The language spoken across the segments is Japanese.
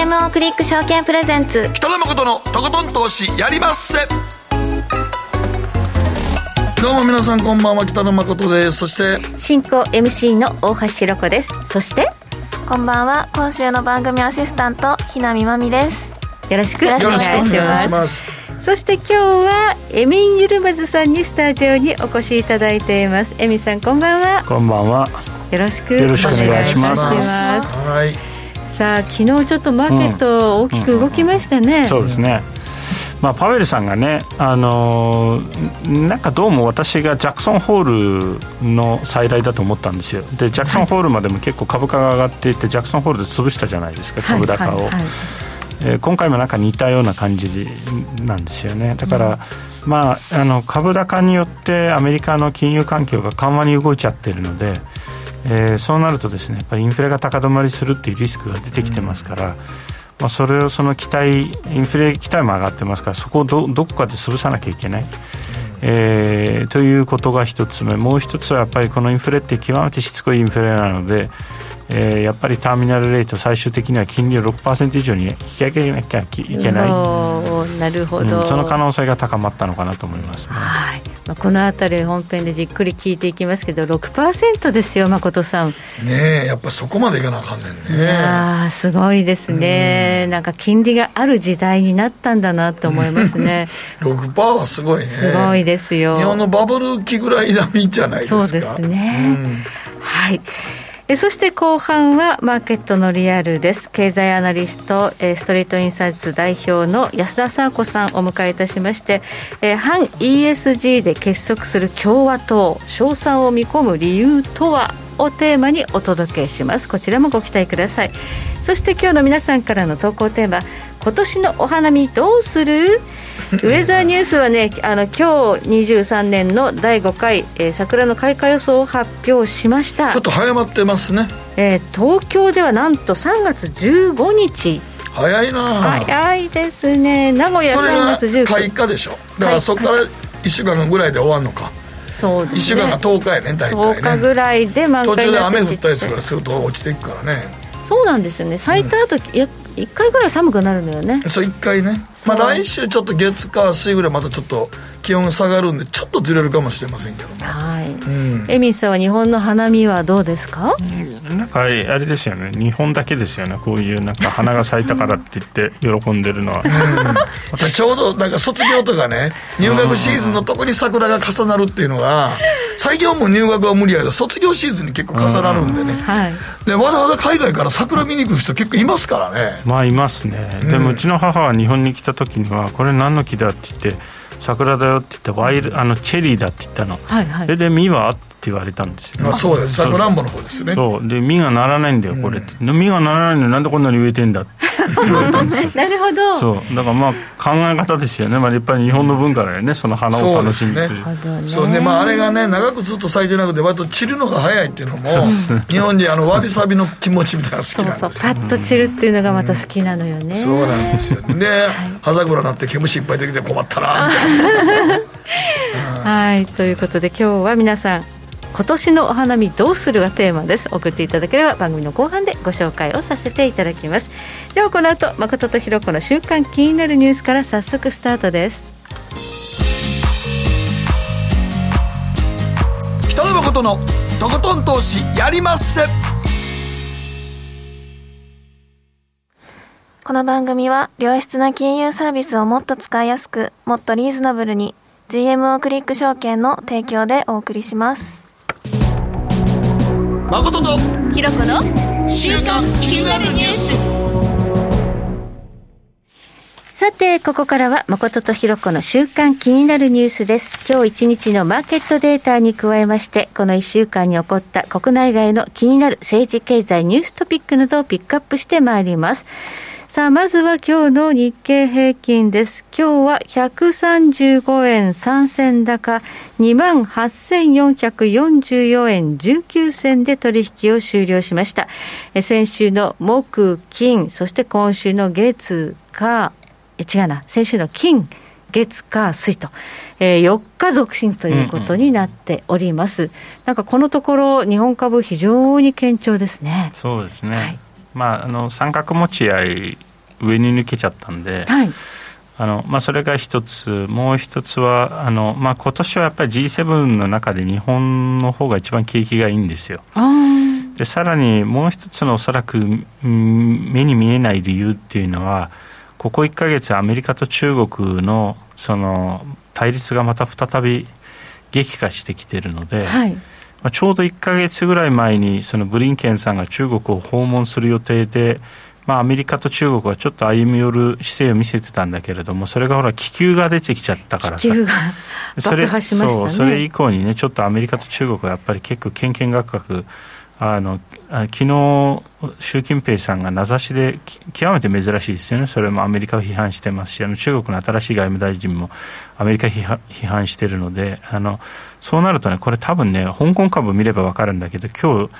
GMO クリック証券プレゼンツ。北野誠のとことん投資やりまっせ。どうも皆さんこんばんは北野誠です。そして進行 MC の大橋ろ子です。そしてこんばんは今週の番組アシスタントひなみまみです。よろしくお願いよろしくおし願います。します。そして今日はエミン・ユルマズさんにスタジオにお越しいただいています。エミさんこんばんは。こんばんは。よろしくよろしくお願いします。お願いいたします。はいさあ昨日ちょっとマーケット大きく動きましたね、そうですね。まあ、パウエルさんがね、あのーなんかどうも私がジャクソンホールの再来だと思ったんですよ、でジャクソンホールまでも結構株価が上がっていて、ジャクソンホールで潰したじゃないですか、株高を、はいはいはい。えー今回もなんか似たような感じなんですよね、だから、まあ、あの株高によってアメリカの金融環境が緩和に動いちゃってるので、えーそうなるとですねやっぱりインフレが高止まりするっていうリスクが出てきてますから、まあ、それをその期待インフレ期待も上がってますからそこをどどこかで潰さなきゃいけない。えーということが一つ目。もう一つはやっぱりこのインフレって極めてしつこいインフレなので、えーやっぱりターミナルレート最終的には金利を6%以上に引き上げなきゃいけない、なるほど、うんその可能性が高まったのかなと思いますね。はい。まあ、この辺り本編でじっくり聞いていきますけど6%ですよ誠さん。ねえやっぱそこまでいかなあかんねんね。ああすごいですね、なんか金利がある時代になったんだなと思いますね、6%はすごいね。すごいですよ。日本のバブル期ぐらい並みじゃないですか。そうですね、はいえそして後半はマーケットのリアルです。経済アナリストえストリートインサイツ代表の安田沙子さんお迎えいたしましてえ反 ESG で結束する共和党称賛を見込む理由とは？をテーマにお届けします。こちらもご期待ください。そして今日の皆さんからの投稿テーマ今年のお花見どうする？ウェザーニュースはね あの今日23年の第5回、えー桜の開花予想を発表しました。ちょっと早まってますね。えー東京ではなんと3月15日。早いなあ。早いですね。名古屋3それが月19開花でしょ。だからそこから1週間ぐらいで終わるのか。1そうですね。週間が10日やね大体10日ねぐらいで満途中で雨降ったりするすると落ちて。いくからねそうなんですよね咲いた後、いや1回ぐらい寒くなるのよねそう1回ね、まあ、来週ちょっと月火水ぐらいまたちょっと気温が下がるんでちょっとずれるかもしれませんけど。もはい、ん。エミンさんは日本の花見はどうですか、なんかあれですよね。日本だけですよね。こういうなんか花が咲いたからって言って喜んでるのは、じゃあちょうどなんか卒業とかね入学シーズンのとこに桜が重なるっていうのが最近はもう入学は無理やけど卒業シーズンに結構重なるんでね、はい。でわざわざ海外から桜見に行く人結構いますからね。まあいますね、でもうちの母は日本に来た時にはこれ何の木だって言って桜だよって言ってワイルあのチェリーだって言ったの、はいはい。それで実はって言われたんですよ、まあそうです。さくらんぼの方ですね。そう。で実がならないんだよこれって、で実がならないのになんでこんなに植えてんだって。言われたんですよなるほど。そう。だからまあ考え方ですよね、まあ、やっぱり日本の文化だよね。その花をそう楽しむという。そう。ねまああれがね長くずっと咲いてなくて割と散るのが早いっていうのも日本人あのわびさびの気持ちみたいなの好きそうそう。なんですパッと散るっていうのがまた好きなのよね、そうなんですよ。で葉桜になって毛虫いっぱいできて困ったなみたいな。はい。ということで今日は皆さん今年のお花見どうするがテーマです。送っていただければ番組の後半でご紹介をさせていただきます。ではこの後誠とひろ子の週刊気になるニュースから早速スタートです。北野誠のとことん投資やりまっせ。この番組は良質な金融サービスをもっと使いやすくもっとリーズナブルに GMO クリック証券の提供でお送りします誠とひろ子の週刊気になるニュース。さてここからは誠とひろ子の週間気になるニュースです。今日一日のマーケットデータに加えましてこの1週間に起こった国内外の気になる政治経済ニューストピックなどをピックアップしてまいりますさあ、まずは今日の日経平均です。今日は135円3銭高、28,444円19銭で取引を終了しました。え先週の木、金、そして今週の月、火、え違うな、先週の金、月、火、水と、えー4日続伸ということになっております。なんかこのところ、日本株非常に堅調ですね。そうですね、はいまあ、あの三角持ち合い上に抜けちゃったんで、はい。あのまあ、それが一つ、もう一つは、あのまあ今年はやっぱり G7 の中で日本の方が一番景気がいいんですよ。でさらにもう一つのおそらくうん目に見えない理由っていうのは、ここ1か月、アメリカと中国のその対立がまた再び激化してきているので、はいまあ、ちょうど1か月ぐらい前にそのブリンケンさんが中国を訪問する予定で、まあ、アメリカと中国はちょっと歩み寄る姿勢を見せてたんだけれどもそれがほら気球が出てきちゃったからさ。気球がそれ爆破しましたね。そうそれ以降にねちょっとアメリカと中国はやっぱり結構けんけんがくがくあのあ昨日習近平さんが名指しでき極めて珍しいですよね。それもアメリカを批判してますしあの中国の新しい外務大臣もアメリカ批判批判してるのであのそうなるとねこれ多分ね香港株見れば分かるんだけど今日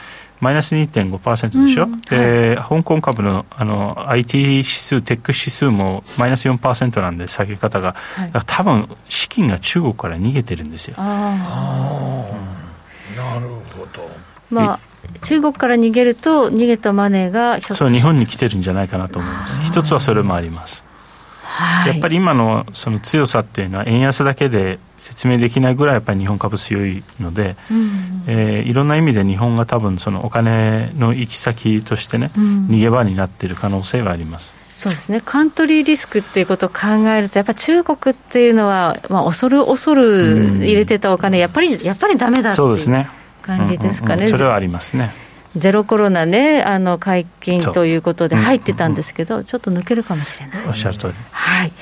マイナス2.5%でしょ、うんで、香港株のあの IT 指数、テック指数もマイナス4%なんで、下げ方が、はい。多分資金が中国から逃げてるんですよ。あなるほど。ーまあ中国から逃げると逃げたマネーがそう、日本に来てるんじゃないかなと思います。一つはそれもあります。はいやっぱり今のその強さっていうのは、円安だけで説明できないぐらい、やっぱり日本株強いので、うんえーいろんな意味で日本が多分そのお金の行き先としてね、うん逃げ場になっている可能性はあります。そうですねカントリーリスクっていうことを考えるとやっぱ中国っていうのは、まあ、恐る恐る入れてたお金やっぱりやっぱりダメだってそうですね。感じですかね、うんうんうんそれはありますね。ゼロコロナねあの解禁ということで入ってたんですけど、ちょっと抜けるかもしれないおっしゃる通り。はい。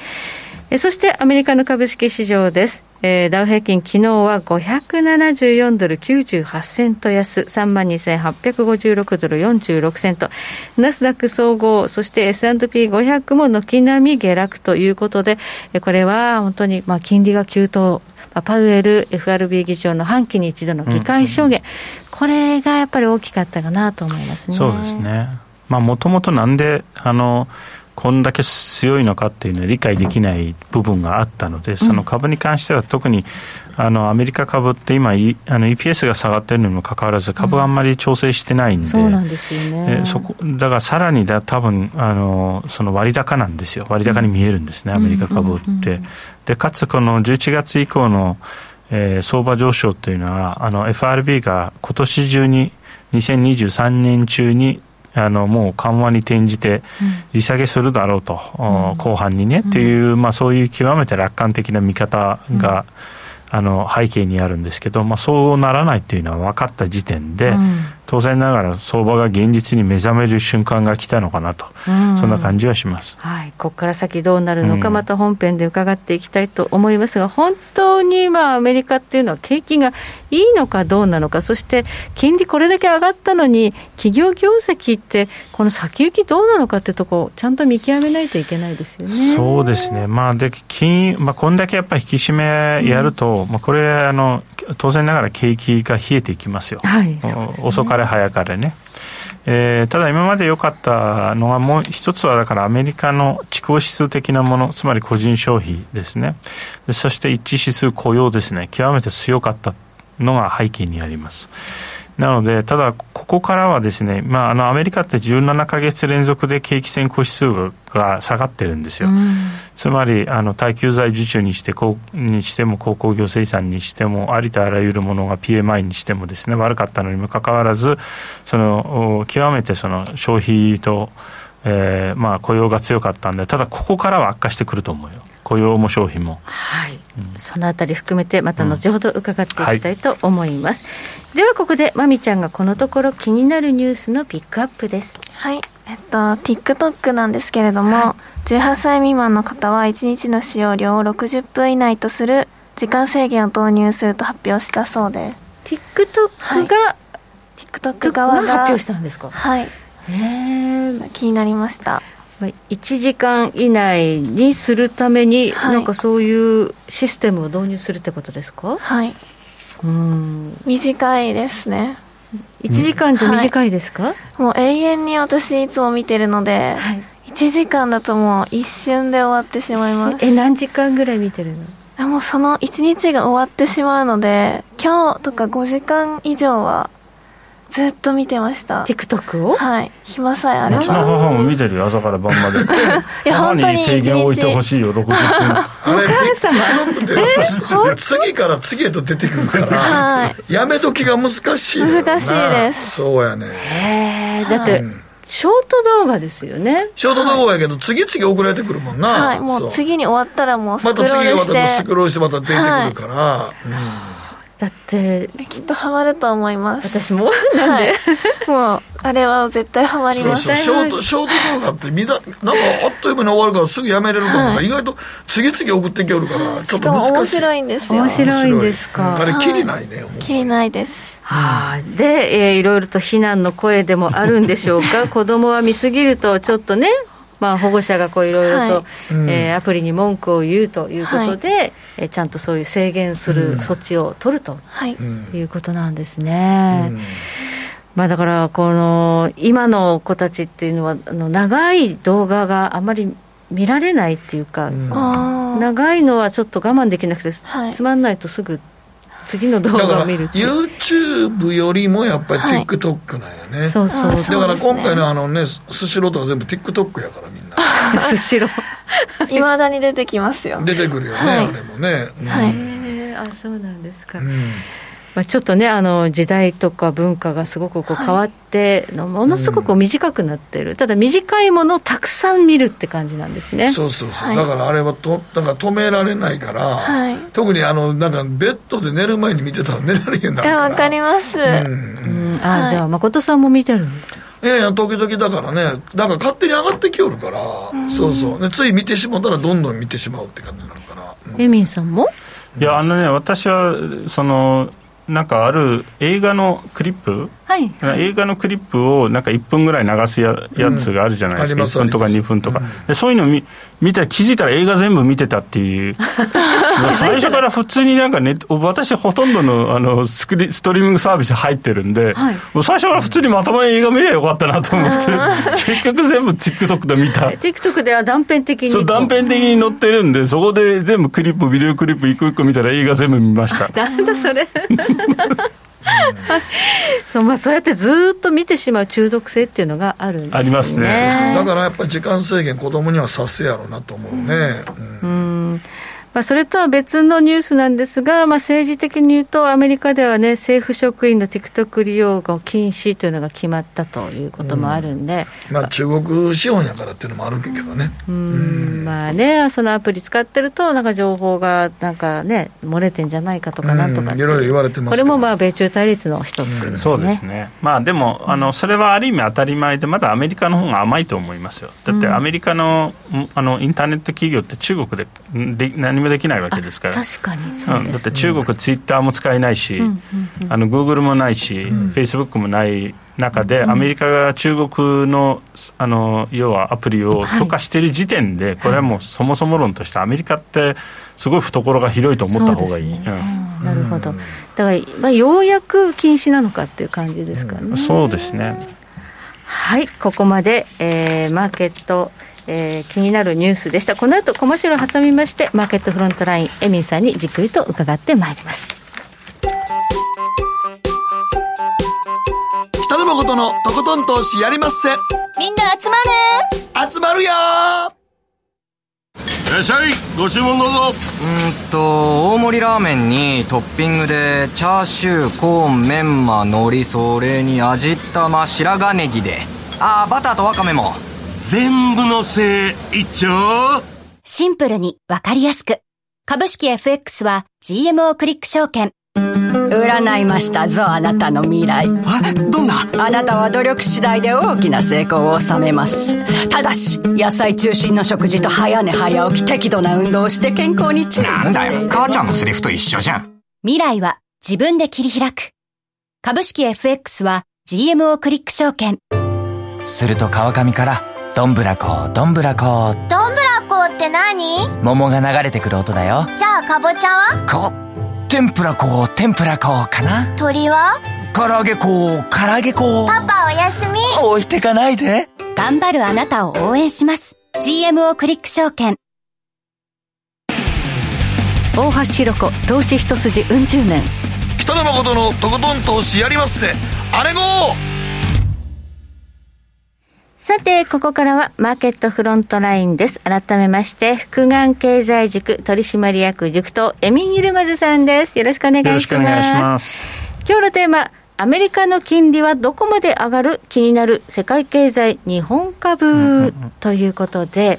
えそしてアメリカの株式市場です。えーダウ平均昨日は574ドル98セント安、32,856ドル46セント。ナスダック総合、そして S&P500 も軒並み下落ということで、えこれは本当にまあ金利が急騰。まあパウエル FRB 議長の半期に一度の議会証言、これがやっぱり大きかったかなと思いますね。そうですね。まあ、もともとなんで、あの、こんだけ強いのかっていうのは理解できない部分があったので、その株に関しては特に、あの、アメリカ株って今、いあの、EPS が下がってるのにもかかわらず、株はあんまり調整してないんで、そうなんですよね。えそこだからさらにだ多分あのその割高なんですよ。割高に見えるんですね、アメリカ株って、うんうんうんでかつこの11月以降の、えー相場上昇というのはあの FRB が今年中に2023年中にあのもう緩和に転じて利下げするだろうと、お後半にね、っていう、まあ、そういう極めて楽観的な見方が、あの背景にあるんですけど、まあ、そうならないというのは分かった時点で、うん当然ながら相場が現実に目覚める瞬間が来たのかなと、うん。そんな感じはします。はい、ここから先どうなるのか、うん。また本編で伺っていきたいと思いますが、本当にまあアメリカっていうのは景気がいいのかどうなのか、そして金利これだけ上がったのに、企業業績って、この先行きどうなのかっていうところ、ちゃんと見極めないといけないですよね。そうですね、まあ、で金まあ、こんだけやっぱり引き締めやると、まあ、これあの、当然ながら景気が冷えていきますよ、はいすね。遅かれ早かれね。えーただ今まで良かったのはもう一つはだからアメリカの地高指数的なものつまり個人消費ですね。でそして一致指数雇用ですね。極めて強かったのが背景にありますなので、ただ、ここからはですね、まあ、あのアメリカって17か月連続で景気先行指数が下がってるんですよ。うんつまりあの耐久財受注にしてこうにしても鉱工業生産にしてもありとあらゆるものが PMI にしてもですね悪かったのにもかかわらずそのお極めてその消費と、えーまあ、雇用が強かったんでただここからは悪化してくると思うよ雇用も消費も。はい、そのあたり含めてまた後ほど伺っていきたいと思います、ではここでまみちゃんがこのところ気になるニュースのピックアップです。はい。えっと、TikTok なんですけれども、18歳未満の方は1日の使用量を60分以内とする時間制限を導入すると発表したそうで。TikTok が、TikTok 側がが発表したんですか？はい。へえ気になりました。1時間以内にするために、はい。なんかそういうシステムを導入するってことですか？はい。うん。短いですね。1時間じゃ短いですか、もう永遠に私いつも見てるので、はい。1時間だともう一瞬で終わってしまいます。え何時間ぐらい見てるの？あもうその1日が終わってしまうので、今日とか5時間以上はずっと見てました。TikTok を？はい。暇さえあれうちのば母も見てるよ朝から晩まで。いや母本当にに制限を置いてほしいよ60分。あ母様 TikTok って次から次へと出てくるから、はやめ時が難しい難しいです。そうやね。へえだって、ショート動画ですよね。ショート動画やけど次々送られてくるもんな、はいもそう。次に終わったらもうスクまロールた次がまたしてスクロールしてまた出てくるから、だってきっとハマると思います。私も。なんで、もうあれは絶対ハマりそうますそうショートショート動画ってみんななんかあっという間に終わるからすぐやめれるかも、はい。意外と次々送ってきよるからちょっしかも面と難しい白いんですよ。面白いんですか？うんあれきりないね、もう。切りないです。はいで、えーいろいろと非難の声でもあるんでしょうか？子供は見すぎるとちょっとねまあ、保護者がこういろいろと、はい。うん。えーアプリに文句を言うということで、えーちゃんとそういう制限する措置を取るとはい、うん。いうことなんですね。うん。まあ、だからこの今の子たちっていうのはあの長い動画があまり見られないっていうか、長いのはちょっと我慢できなくて、はい。つまんないとすぐ次の動画を見る YouTube よりもやっぱりはい。TikTok なんやね、そうそうあそうだから今回のあのねスシローとか全部 TikTok やからみんな。スシロー。いまだに出てきますよ出てくるよね、はい。あれもね、うん。はい。あそうなんですか、うんまあ、ちょっとねあの時代とか文化がすごくこう変わって、ものすごく短くなってる、ただ短いものをたくさん見るって感じなんですね。そうそうそう、はい。だからあれはとだから止められないから、はい。特にあのなんかベッドで寝る前に見てたら寝られへんだいやわかりまます、うん。うん。あ、はい。じゃあ誠さんも見てるいやいや時々だからねだから勝手に上がってきよるから、そうそう。でつい見てしまったらどんどん見てしまうって感じになるから、うん。エミンさんも？いやあのね私はそのなんかある映画のクリップはい。映画のクリップをなんか1分ぐらい流すややつがあるじゃないですか、うん。あります1分とかあります。2分とか、でそういうの見見たら気づいたら映画全部見てたっていう。最初から普通になんかね私ほとんどのあのスクリストリーミングサービス入ってるんで、はい。もう最初から普通にまともに映画見りゃよかったなと思って 結局全部 TikTok で見た。TikTok では断片的に。そう断片的に載ってるんでそこで全部クリップビデオクリップ一個一個見たら映画全部見ました。なんだそれ そうまあそうやってずっと見てしまう中毒性っていうのがあるんですね。ありますね。だからやっぱり時間制限子供にはさすやろうなと思うね、うん。うんまあ、それとは別のニュースなんですが、まあ、政治的に言うと、アメリカではね、政府職員の TikTok 利用が禁止というのが決まったということもあるんで、まあ中国資本やからっていうのもあるけどね、うん。まあね、そのアプリ使ってると、なんか情報がなんかね、漏れてんじゃないかとかなんとかいろいろ言われてますこれもまあ米中対立の一つですね。そうですね、まあ、でもあの、それはある意味当たり前で、まだアメリカの方が甘いと思いますよ、だってアメリカの,、あのインターネット企業って中国でで何もできないわけですから。確かにそううん、だっ。て中国、ツイッターも使えないし、うんうんあの Google もないし、フェイスブックもない中で、アメリカが中国のあの要はアプリを許可している時点で、これはもうそもそも論として、アメリカって、すごい懐が広いと思った方がいい。なるほど。だから、まあ、ようやく禁止なのかっていう感じですかね。うんそうですねはい、ここまで、えーマーケット、えー気になるニュースでした。この後コマーシャルを挟みまして、マーケットフロントライン、エミンさんにじっくりと伺ってまいります。北野誠のとことん投資やりまっせ。みんな集まる。集まるよ。いらっしゃい。ご注文どうぞ。うーんと大盛りラーメンにトッピングでチャーシューコーンメンマ海苔それに味玉白髪ネギで。ああバターとワカメも全部のせい一丁シンプルにわかりやすく。株式 FX は GMO クリック証券。占いましたぞあなたの未来えどんな？あなたは努力次第で大きな成功を収めますただし野菜中心の食事と早寝早起き適度な運動をして健康に注意なんだよ母ちゃんのセリフと一緒じゃん未来は自分で切り開く。株式 FX は GMO クリック証券。すると川上からどんぶらこどんぶらこ。どんぶらこって何？桃が流れてくる音だよ。じゃあかぼちゃは？こ天ぷらこ天ぷらこかな？鳥は？唐揚げこ唐揚げこパパおやすみ。置いてかないで。頑張るあなたを応援します。GMO クリック証券。大橋ひろ子、投資一筋うん十年。北野誠のとことん投資やりまっせ。あれごさて、ここからはマーケットフロントラインです。改めまして、福眼経済塾取締役塾とエミン・ユルマズさんです。よろしくお願いします。よろしくお願いします。今日のテーマ、アメリカの金利はどこまで上がる気になる世界経済日本株？ということで、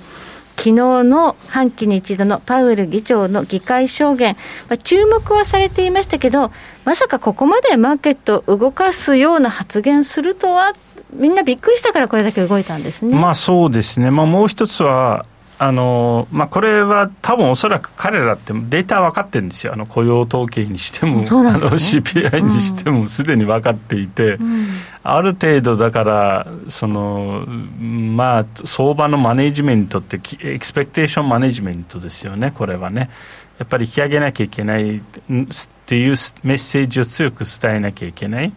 昨日の半期に一度のパウエル議長の議会証言、まあ、注目はされていましたけど、まさかここまでマーケットを動かすような発言するとは？みんなびっくりしたからこれだけ動いたんですね。まあそうですね。まあもう一つは、あのまあ、これは多分おそらく彼らってデータ分かってるんですよ、あの雇用統計にしても、ね、あの CPI にしてもすでに分かっていて、うん、ある程度だからその、まあ、相場のマネジメントって、 expectation management ですよね、これはね。やっぱり引き上げなきゃいけないっていうメッセージを強く伝えなきゃいけない。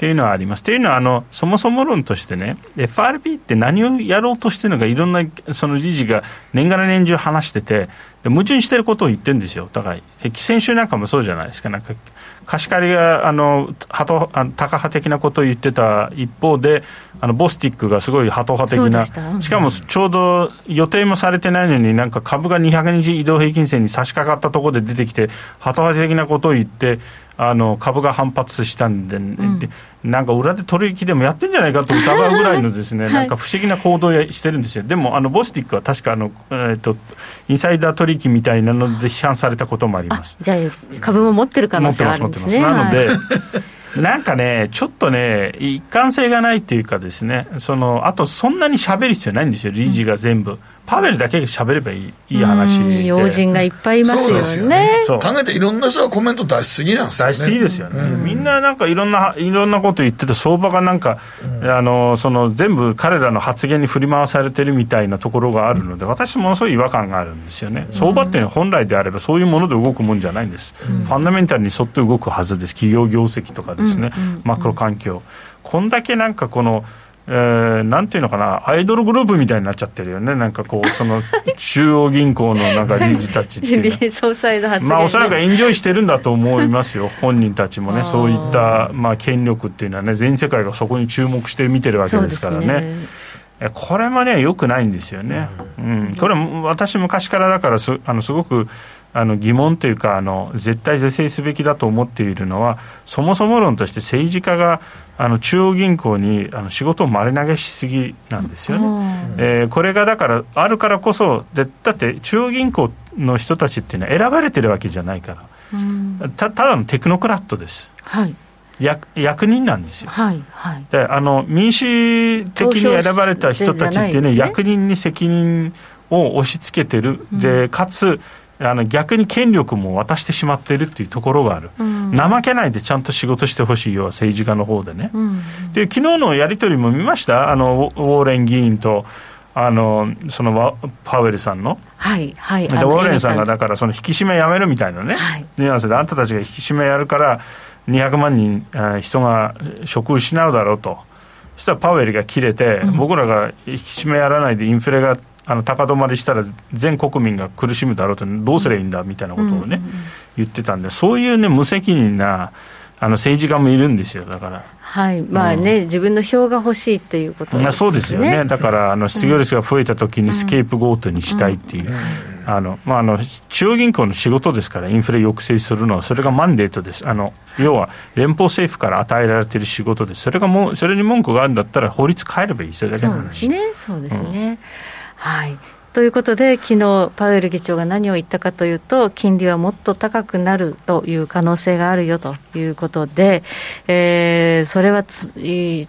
っていうのはあります。というのはあの、そもそも論としてね、FRB って何をやろうとしてるのか、いろんなその理事が年がら年中話してて、矛盾してることを言ってるんですよ、だから、先週なんかもそうじゃないですか、なんか貸し借りがあのはとあのタカ派的なことを言ってた一方で、あのボスティックがすごいハト派的な、しかもちょうど予定もされてないのに、なんか株が200日移動平均線に差し掛かったところで出てきて、ハト派的なことを言って、あの株が反発したんで、うん、でなんか裏で取引でもやってんじゃないかと疑うぐらいのですね、はい、なんか不思議な行動をしてるんですよ、でもあのボスティックは確かあの、えーと、インサイダー取引みたいなので批判されたこともあります。じゃあ、株も持ってる可能性あるんですね。なので、はいなんかね、ちょっとね、一貫性がないというかですね、そのあとそんなに喋る必要ないんですよ、理事が全部。パベルだけ喋ればいいいい話で要人がいっぱいいますよね。よね。考えていろんな人がコメント出しすぎなんですよね。出しすぎですよね、みんななんかいろんないろんなこと言ってて相場がなんか、あのその全部彼らの発言に振り回されてるみたいなところがあるので、私ものすごい違和感があるんですよね、相場っていうのは本来であればそういうもので動くもんじゃないんです、ファンダメンタルに沿って動くはずです。企業業績とかですね、マクロ環境。こんだけなんかこのえー、なんていうのかな、アイドルグループみたいになっちゃってるよね、なんかこう、その中央銀行のなんか理事たちっていう 総裁の発まあ、おそらくエンジョイしてるんだと思いますよ、本人たちもね、そういった、まあ、権力っていうのはね、全世界がそこに注目して見てるわけですからね。これもね、よくないんですよね。うん、これ、私、昔からだからすあのすごくあの疑問というかあの、絶対是正すべきだと思っているのは、そもそも論として政治家があの中央銀行にあの仕事を丸投げしすぎなんですよね。えー、これがだからあるからこそで、だって中央銀行の人たちっていうのは選ばれてるわけじゃないから、たただのテクノクラットです。はい。役役人なんですよ、はいはい、であの民主的に選ばれた人たちっていうのは、ね、役人に責任を押し付けてる、うん、でかつあの逆に権力も渡してしまっているっていうところがある、うん、怠けないでちゃんと仕事してほしいよ政治家の方でね、うん、で昨日のやり取りも見ました？あのウォーレン議員とあのそのパウエルさんの、はいはい、でウォーレンさんがだからその引き締めやめるみたいなね、はい、ニュアンスであんたたちが引き締めやるから200万人人が職失うだろうと。そしたらパウエルが切れて、うん、僕らが引き締めやらないでインフレがあの高止まりしたら全国民が苦しむだろうとどうすればいいんだみたいなことをね、言ってたんでそういうね無責任なあの政治家もいるんですよだから。はいまあね、うん、自分の票が欲しいっていうことですね。そうですよね。だからあの失業率が増えたときにスケープゴートにしたいっていう、あのまああの中央銀行の仕事ですからインフレ抑制するのはそれがマンデートです。あの要は連邦政府から与えられている仕事です。それがもうそれに文句があるんだったら法律変えればいいそれだけの話。そうですね。そうですね。うん、はい。ということで、昨日パウエル議長が何を言ったかというと、金利はもっと高くなるという可能性があるよということで、えー、それはつ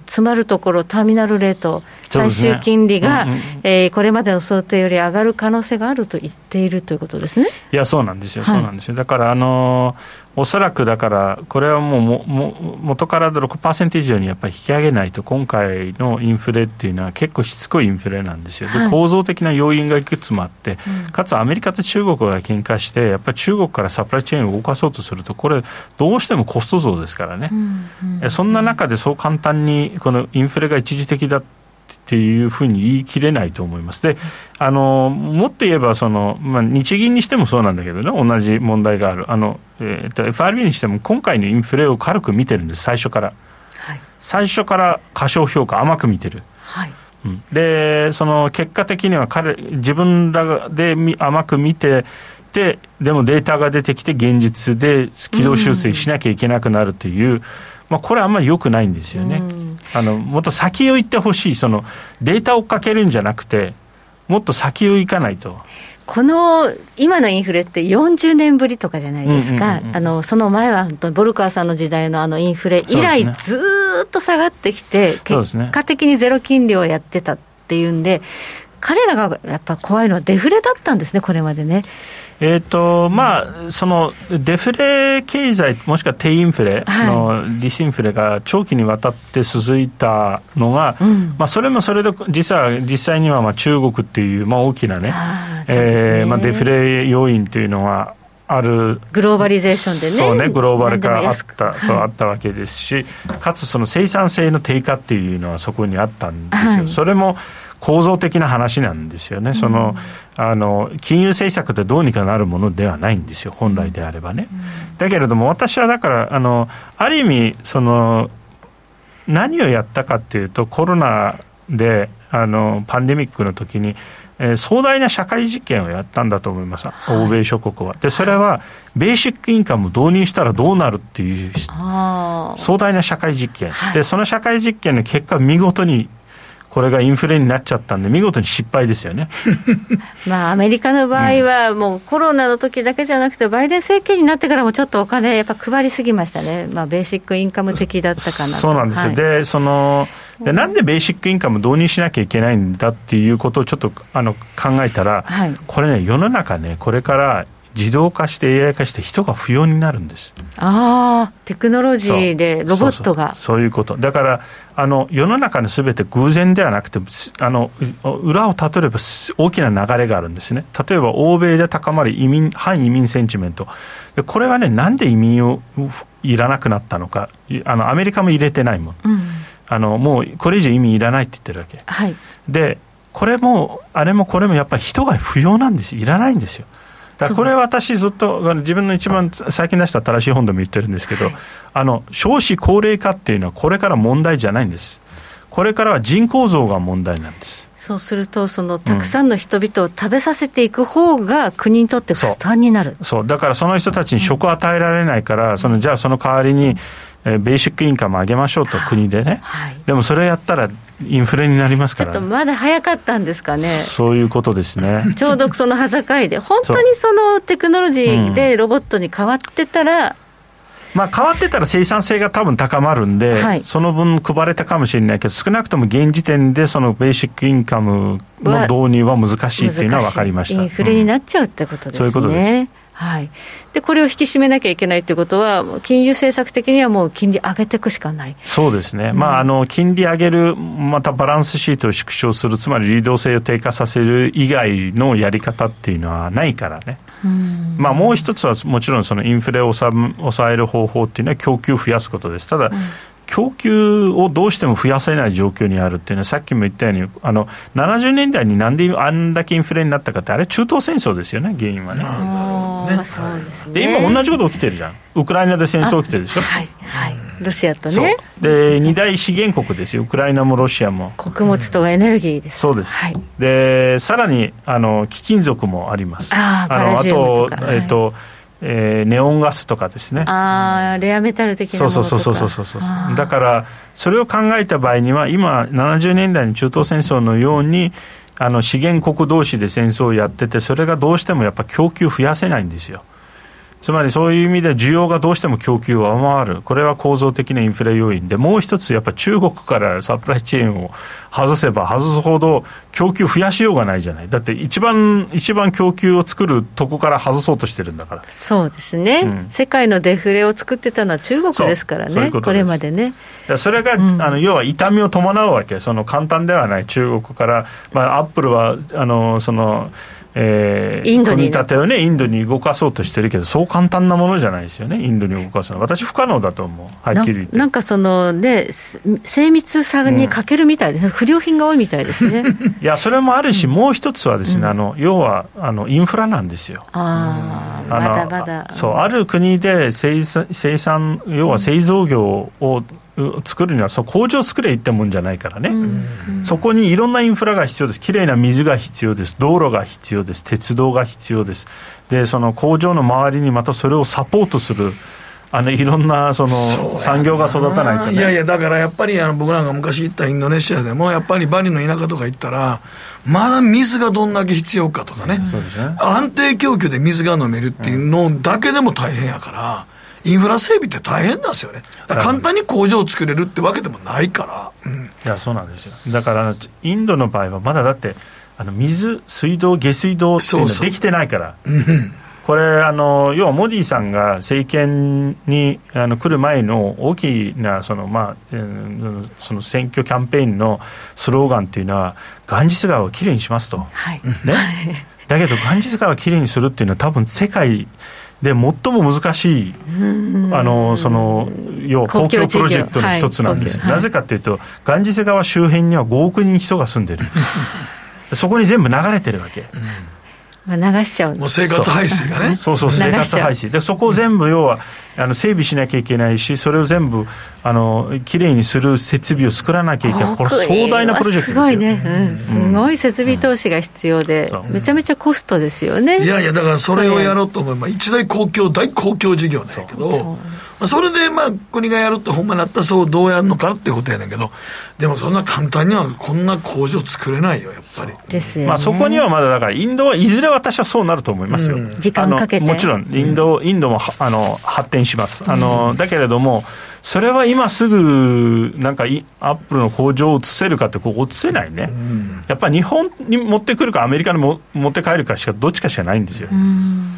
つまるところ、ターミナルレート、最終金利が、ねうんうん、えー、これまでの想定より上がる可能性があると言っているということですね。いや、そうなんですよ、そうなんですよ。だから、あのーおそらくだから、これはもうもも元から6%以上にやっぱり引き上げないと、今回のインフレっていうのは結構しつこいインフレなんですよ、で構造的な要因がいくつもあって、かつアメリカと中国が喧嘩して、やっぱり中国からサプライチェーンを動かそうとすると、これ、どうしてもコスト増ですからね、そんな中でそう簡単にこのインフレが一時的だっっていうふうに言い切れないと思います。で、あの、もっと言えば、その、まあ、日銀にしてもそうなんだけどね、同じ問題がある。あの、えっ、ー、と、FRB にしても今回のインフレを軽く見てるんです、最初から。はい、最初から過小評価、甘く見てる。はいうん、で、その結果的には彼、自分らで甘く見て、ででもデータが出てきて現実で軌道修正しなきゃいけなくなるという、うん、まあ、これあんまり良くないんですよね、うん、あのもっと先を行ってほしいそのデータを追っかけるんじゃなくてもっと先を行かないと。この今のインフレって40年ぶりとかじゃないですか、あのその前は本当にボルカーさんの時代のあのインフレ以来、ずっと下がってきて、結果的にゼロ金利をやってたっていうんで、彼らがやっぱ怖いのはデフレだったんですね、これまでね。えーとまあ、そのデフレ経済、もしくは低インフレのディスインフレが長期にわたって続いたのが、はいまあ、それもそれで実は実際にはまあ中国っていうまあ大きなね、ね。えー、まあ、デフレ要因というのはある。グローバリゼーションでね。そうねグローバル化あった、そうあったわけですしかつその生産性の低下っていうのはそこにあったんですよ、はい、それも構造的な話なんですよね、そのあの金融政策でどうにかなるものではないんですよ、本来であればね。だけれども、私はだからあの、ある意味その、何をやったかっていうと、コロナであのパンデミックの時に、えー、壮大な社会実験をやったんだと思います、はい、欧米諸国は。で、それは、ベーシックインカムを導入したらどうなるっていう壮大な社会実験、はい、で、その社会実験の結果、見事にこれがインフレになっちゃったんで、見事に失敗ですよね。まあ、アメリカの場合は、もうコロナの時だけじゃなくて、バイデン政権になってからもちょっとお金、やっぱ配りすぎましたね、まあ、ベーシックインカム的だったかなそうなんですよ、はい、でそのでなんでベーシックインカム導入しなきゃいけないんだっていうことをちょっとあの考えたら、はい、これね、世の中ね、これから自動化して AI 化して人が不要になるんです。ああテクノロジーでロボットが。そういうこと。だからあの世の中のすべて偶然ではなくてあの裏をたどれば大きな流れがあるんですね。例えば欧米で高まる移民反移民センチメント。でこれはねなんで移民をいらなくなったのか。あのアメリカも入れてないもん、うん、あのもうこれ以上移民いらないって言ってるわけ、はい、でこれもあれもこれもやっぱり人が不要なんですよ。いらないんですよ。だこれは私ずっと自分の一番最近出した新しい本でも言ってるんですけど、はい、あの少子高齢化っていうのはこれから問題じゃないんです。これからは人口増が問題なんです。そうすると、そのたくさんの人々を食べさせていく方が、国にとって負担になる、う。ん、そう。だからその人たちに食を与えられないから、うん、そのじゃあその代わりに、えー、ベーシックインカム上げましょうと、国でね、はい、でもそれをやったら、インフレになりますから、ちょっとまだ早かったんですかね、そういうことですね。ちょうどその端境で、本当にそのテクノロジーでロボットに変わってたら、まあ、変わってたら生産性が多分高まるんで、はい、その分配れたかもしれないけど、少なくとも現時点でそのベーシックインカムの導入は難しいっていうのは分かりました。インフレになっちゃうってことですね。そういうことです。はい、でこれを引き締めなきゃいけないということは、金融政策的にはもう金利上げていくしかない。そうですね、うん、まあ、あの金利上げる、またバランスシートを縮小する、つまり流動性を低下させる以外のやり方っていうのはないからね。まあ、もう一つはもちろんそのインフレを抑える方法っていうのは供給を増やすことです。ただ、供給をどうしても増やせない状況にあるっていうのは、さっきも言ったように、あの70年代になんであんだけインフレになったかって、あれ、中東戦争ですよね、原因はね。で、今、同じこと起きてるじゃん、ウクライナで戦争起きてるでしょ？はいはい。ロシアとね。で二大資源国ですよ。ウクライナもロシアも。穀物とエネルギーです、そうです、はい、でさらにあの貴金属もあります。ああのあと,、えーとえー、ネオンガスとかですね。ああレアメタル的なものとか。そうそうそうそうそうだからそれを考えた場合には今70年代に中東戦争のようにあの資源国同士で戦争をやっててそれがどうしてもやっぱ供給増やせないんですよつまりそういう意味で需要がどうしても供給を上回る、これは構造的なインフレ要因で、もう一つ、やっぱり中国からサプライチェーンを外せば外すほど、供給増やしようがないじゃない、だって一番、一番供給を作るとこから外そうとしてるんだから。そうですね、うん、世界のデフレを作ってたのは中国ですからね、ここれまでね。それが、うん、あの要は痛みを伴うわけ、その簡単ではない、中国から、まあ、アップルはあのそのえー、インドに組み立てをね、インドに動かそうとしてるけど、そう簡単なものじゃないですよね、インドに動かすのは。私、不可能だと思う、はっきり言って。なんかそのね、精密さに欠けるみたいですね、うん、不良品が多いみたいですね。いや、それもあるし、もう一つはですね、あの要はあのインフラなんですよ。ああ、まだまだ。そう、ある国で生産、生産要は製造業を、作るにはそう工場作れいってもんじゃないからね、うん、そこにいろんなインフラが必要です、きれいな水が必要です、道路が必要です、鉄道が必要です、でその工場の周りにまたそれをサポートする。あのいろんなその産業が育たないと、ね、いやいや、だからやっぱりあの僕なんか昔行ったインドネシアでも、やっぱりバリの田舎とか行ったら、まだ水がどんだけ必要かとかね、うん、ね。安定供給で水が飲めるっていうのだけでも大変やから。インフラ整備って大変なんですよね、簡単に工場を作れるってわけでもないから、うん、いや、そうなんですよ、だからインドの場合は、まだだって、あの水、水道、下水道っていうのできてないから。そうそうこれあの、要はモディさんが政権にあの来る前の大きなその、まあえー、その選挙キャンペーンのスローガンっていうのは、ガンジス川をきれいにしますと、はい。ね、だけど、ガンジス川をきれいにするっていうのは、多分世界で最も難しい、あのその要は公共プロジェクトの一つなんです、はい、なぜかというと、ガンジス川周辺には5億人人が住んでる、そこに全部流れてるわけ。まあ、流しちゃうもう生活排水がね。そう。そう生活排水。でそこを全部要はあの整備しなきゃいけないしそれを全部あのきれいにする設備を作らなきゃいけない。これ壮大なプロジェクトですよ。すごいね、うん、すごい設備投資が必要で、うん、めちゃめちゃコストですよね。いやいやだからそれをやろうと思えば一大公共大公共事業なんやけどそれでまあ国がやるってほんまなったらそうどうやるのかってことやねんけどでもそんな簡単にはこんな工場作れないよやっぱり。ですよ、ね、まあ、そこにはまだだからインドはいずれ私はそうなると思いますよ、うん、時間かけて。もちろんインド,、インドもあの発展します。あの、だけれどもそれは今すぐなんかアップルの工場を移せるかってこう移せないね、うん、やっぱり日本に持ってくるかアメリカにも持って帰るかしかどっちかしかないんですよ、うん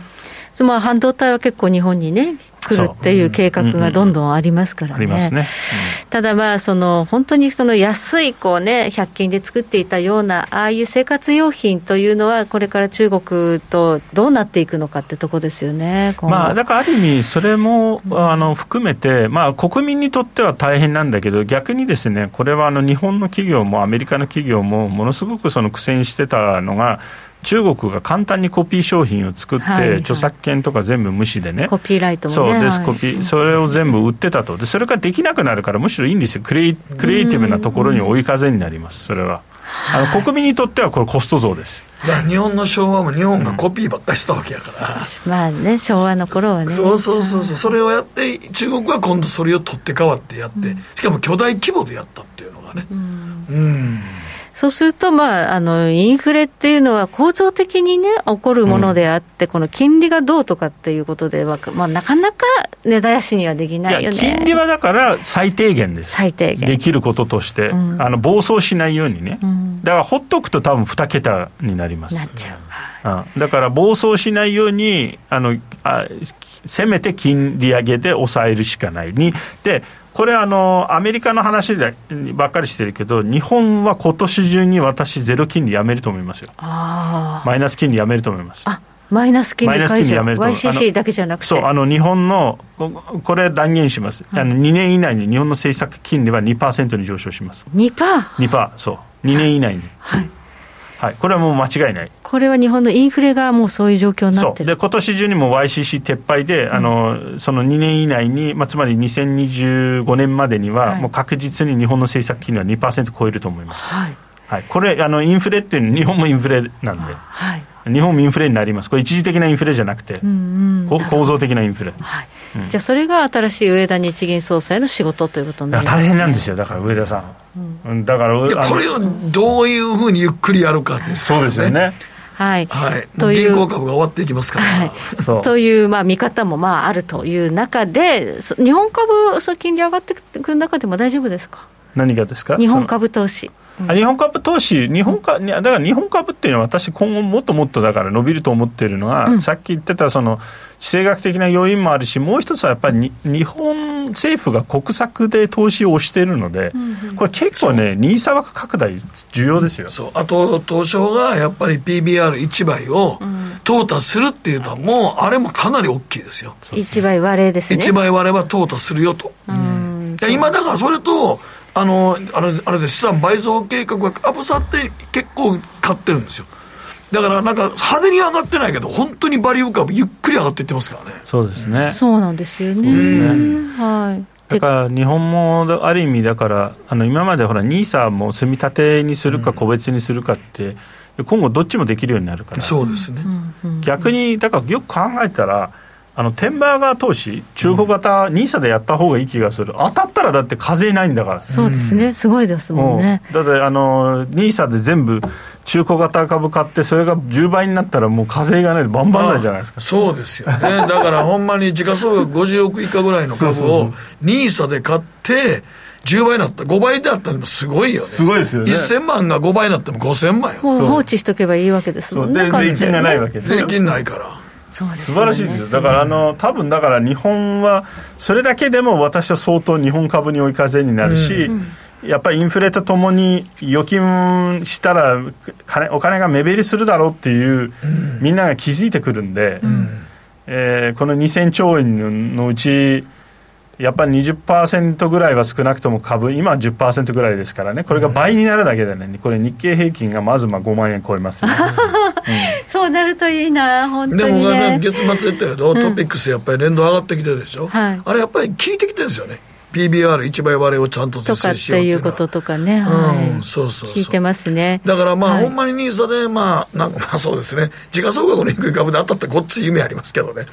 まあ、半導体は結構日本にね、来るっていう計画がどんどんありますからね。ね。うん、ただまあ、その本当にその安いこうね、100均で作っていたような、ああいう生活用品というのは、これから中国とどうなっていくのかってとこですよね、まあ、だからある意味、それもあの含めて、まあ、国民にとっては大変なんだけど、逆にですね、これはあの日本の企業もアメリカの企業も、ものすごくその苦戦してたのが、中国が簡単にコピー商品を作って、はいはい、著作権とか全部無視でね、コピーライトも、ね、そうです、コピー、それを全部売ってたと、でそれができなくなるから、むしろいいんですよ、クリエイクリエイティブなところに追い風になります、それは。あの国民にとってはこれコスト増です。日本の昭和も日本がコピーばっかりしたわけやから、うん、まあね昭和の頃はね。そうそうそうそう。それをやって中国は今度それを取って代わってやって、うん、しかも巨大規模でやったっていうのがね。うん、うんそうすると、まあ、あのインフレっていうのは構造的にね、起こるものであって、うん、この金利がどうとかっていうことでは、まあ、なかなか値絶やしにはできないよね。金利はだから最低限です、最低限。できることとして、うん、あの暴走しないようにね、うん、だからほっとくと、多分2桁になります。なっちゃう。うん、だから暴走しないようにあのあ、せめて金利上げで抑えるしかない。に、でこれあの、アメリカの話でばっかりしてるけど、日本は今年中に私、ゼロ金利やめると思いますよ。マイナス金利やめると思います。あマイナス金利解除、YCC だけじゃなくてそうあの日本の、これ断言します、あの2年以内に日本の政策金利は2%に上昇します。2%? 2%そう、2年以内に。はいはい、これはもう間違いない。これは日本のインフレがもうそういう状況になってで今年中にも YCC 撤廃で、うん、あのその2年以内に、まあ、つまり2025年までには、もう確実に日本の政策金利は2%超えると思います。はい。はい、これあの、インフレっていうのは、日本もインフレなんで、はい、日本もインフレになります、これ、一時的なインフレじゃなくて、うんうん、構造的なインフレ。はい。うん、じゃあ、それが新しい上田日銀総裁の仕事ということになります、ね、大変なんですよ、だから上田さん。うん、だからこれをどういうふうにゆっくりやるかですからね。そうですよね。はい、はい、という。銀行株が終わっていきますから。はい、という、まあ、見方もまああるという中で、日本株、そ金利上がってくる中でも大丈夫ですか？何がですか？日本株投資。うん、日本株投資、日本か、だから日本株っていうのは、私、今後もっともっとだから伸びると思っているのは、うん、さっき言ってたその地政学的な要因もあるし、もう一つはやっぱり日本政府が国策で投資をしているので、これ結構ね、ニーサ枠拡大、重要ですよ。そうあと、東証がやっぱり PBR1 倍を淘汰するっていうのは、もうあれもかなり大きいですよ。1倍割れですね。1倍割れば淘汰するよと。今だからそれと、あの、あれ、あれで資産倍増計画がアブサって結構買ってるんですよ。だからなんか派手に上がってないけど、本当にバリュー株、ゆっくり上がっていってますからね。そうですね。そうなんですよね。ねはい。だから日本もある意味だからあの今までほら NISA も積み立てにするか個別にするかって、今後どっちもできるようになるからそうですね逆にだからよく考えたらあのテンバーガー投資、中古型、ニーサでやった方がいい気がする、当たったらだって課税ないんだから、そうですね、すごいですもんね。だってあの、ニーサで全部、中古型株買って、それが10倍になったら、もう課税がないで、バンバンないじゃないですかそうですよね、だからほんまに時価総額50億以下ぐらいの株を、ニーサで買って、10倍になった、5倍であったらすごいよね。すごいですよね。1000万が5倍になっても5000万よ。もう放置しとけばいいわけですもんね。税金がないわけです税金ないから。そうです、ね、素晴らしいですだからあの多分だから日本はそれだけでも私は相当日本株に追い風になるし、うんやっぱりインフレとともに預金したら金お金が目減りするだろうっていう、うん、みんなが気づいてくるんで、うん、えー、この2000兆円のうちやっぱり20%ぐらいは少なくとも株、今は10%ぐらいですからね、これが倍になるだけでね、これ、日経平均がまずまあ5万円超えますね、うん、そうなるといいな、本当に、ね、でも、月末言ったけど、トピックスやっぱり連動上がってきてるでしょ、はい、あれやっぱり効いてきてるんですよね。PBR1 倍割れをちゃんと達成しようっていうこととかね、はい、うん、そうそう。聞いてますね。だからまあ、はい、ほんまにニーサでまあなんかまあそうですね。時価総額の低い株で当たったらこっち夢ありますけどね。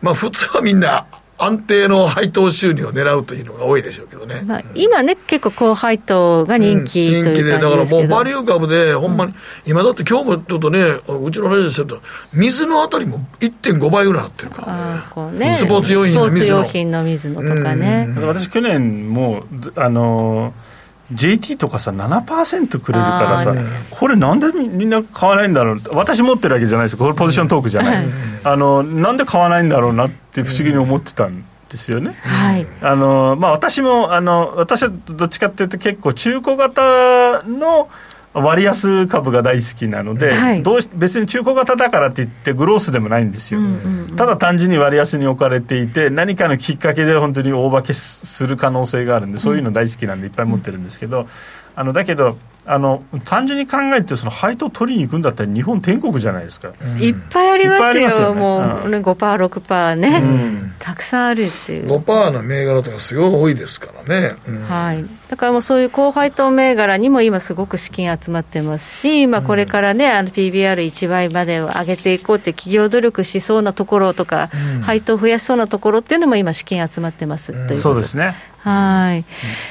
まあ普通はみんな安定の配当収入を狙うというのが多いでしょうけどね、まあ、今ね、結構高配当が人気、うん、人気で、だからもうバリュー株で、ほん。まに、うん、今だって今日もちょっとね、うちのレジしてると、水のあたりも1.5倍ぐらいなってるからね、ねスポーツ用品の水野。スポーツ用品の水野とかね。うん、私、去年も、あのー JT とかさ7%くれるからさ、これなんでみんな買わないんだろう？私持ってるわけじゃないです。これポジショントークじゃない、あのなんで買わないんだろうなって不思議に思ってたんですよね、はい。あのまあ、私もあの私はどっちかっていうと結構中古型の割安株が大好きなので、はい、どう別に中古型だからって言ってグロースでもないんですよ、うんうんうん、ただ単純に割安に置かれていて何かのきっかけで本当に大化けする可能性があるんでそういうの大好きなんでいっぱい持ってるんですけど、あのだけどあの単純に考えてその配当取りに行くんだったら日本天国じゃないですか、うん、いっぱいありますよ、すよね、もう、うん、5%、6%ね、うん、たくさんあるっていう。5%の銘柄とかすごい多いですからね、はい、だからもうそういう高配当銘柄にも今すごく資金集まってますし、まあ、これからね、あの PBR1 倍まで上げていこうって企業努力しそうなところとか、配当増やしそうなところっていうのも今資金集まってますというそうですねはい、